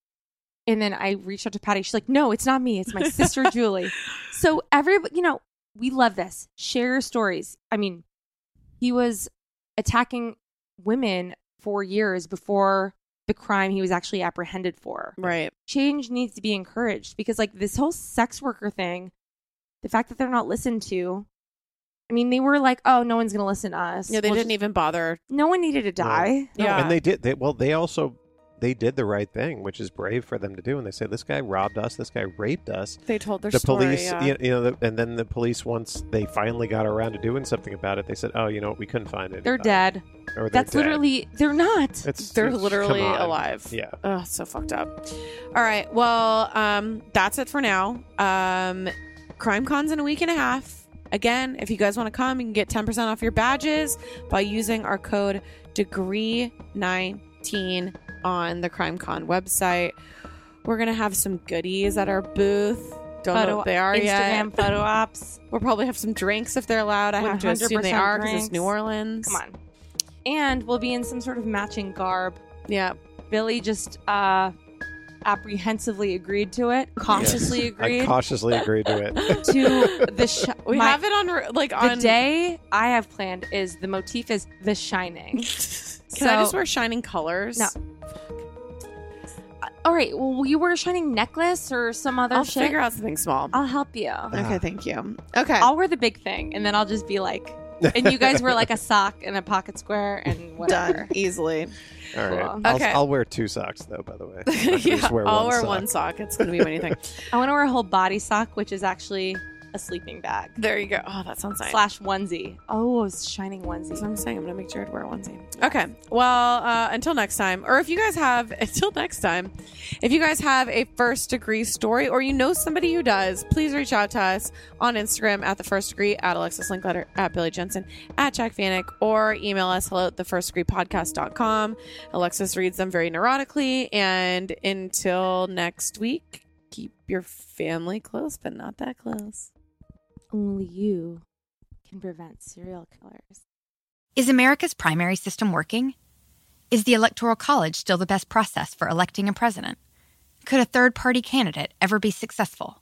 And then I reached out to Patty. She's like, "No, it's not me. It's my sister Julie." So every, you know, we love this. Share your stories. I mean, he was attacking women for years before the crime he was actually apprehended for. right. Change needs to be encouraged because, like, this whole sex worker thing, the fact that they're not listened to. I mean, they were like, "Oh, no one's going to listen to us." Yeah, they We'll didn't even bother. no one needed to die. No, Yeah. and they did. They, well, they also they did the right thing, which is brave for them to do. And they say this guy robbed us, this guy raped us. They told their the story, police, yeah. you, know, and then the police once they finally got around to doing something about it, they said, "Oh, you know what? We couldn't find it. They're dead. Or they're That's dead. literally they're not. It's- they're it's- literally alive. Yeah. Oh, so fucked up. All right. Well, um, that's it for now. Um, CrimeCon's in a week and a half. Again, if you guys want to come, you can get 10% off your badges by using our code degree19 on the CrimeCon website. We're gonna have some goodies at our booth. Don't know what they are yet. Instagram photo ops. We'll probably have some drinks if they're allowed. I have to assume they are because it's. New Orleans. Come on. And we'll be in some sort of matching garb. Yeah. Billy just uh apprehensively agreed to it. Cautiously Yes. agreed. I cautiously agreed to it. to the sh- We my- have it on re- like the on. day I have planned is the motif is The Shining. Can I just wear shining colors? No. All right. Well, you wear a shining necklace or some other I'll shit? figure out something small. I'll help you. Okay, ah. thank you. Okay. I'll wear the big thing, and then I'll just be like, and you guys wear like a sock and a pocket square and whatever. Done easily. All right. Cool. I'll, Okay. I'll wear two socks though. By the way, I'm not gonna yeah, just wear I'll one wear sock. one sock. It's gonna be my new. I want to wear a whole body sock, which is actually a sleeping bag There you go. Oh, that sounds nice. slash onesie. Oh, it's shining onesie. That's what I'm saying. I'm gonna make sure to wear a onesie. Okay. Well, uh, until next time, or if you guys have until next time, if you guys have a first degree story, or you know somebody who does, please reach out to us on Instagram at the first degree at Alexis Linkletter at Billy Jensen at Jac Vanek, or email us hello at the first degree podcast.com. Alexis reads them very neurotically. And until next week, keep your family close, but not that close. Only you can prevent serial killers. Is America's primary system working? Is the Electoral College still the best process for electing a president? Could a third party candidate ever be successful?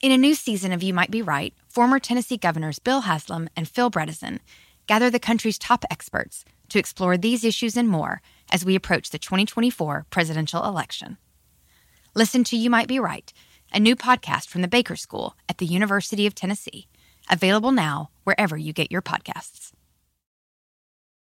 In a new season of You Might Be Right, former Tennessee governors Bill Haslam and Phil Bredesen gather the country's top experts to explore these issues and more as we approach the 2024 presidential election. Listen to You Might Be Right, a new podcast from the Baker School at the University of Tennessee, available now wherever you get your podcasts.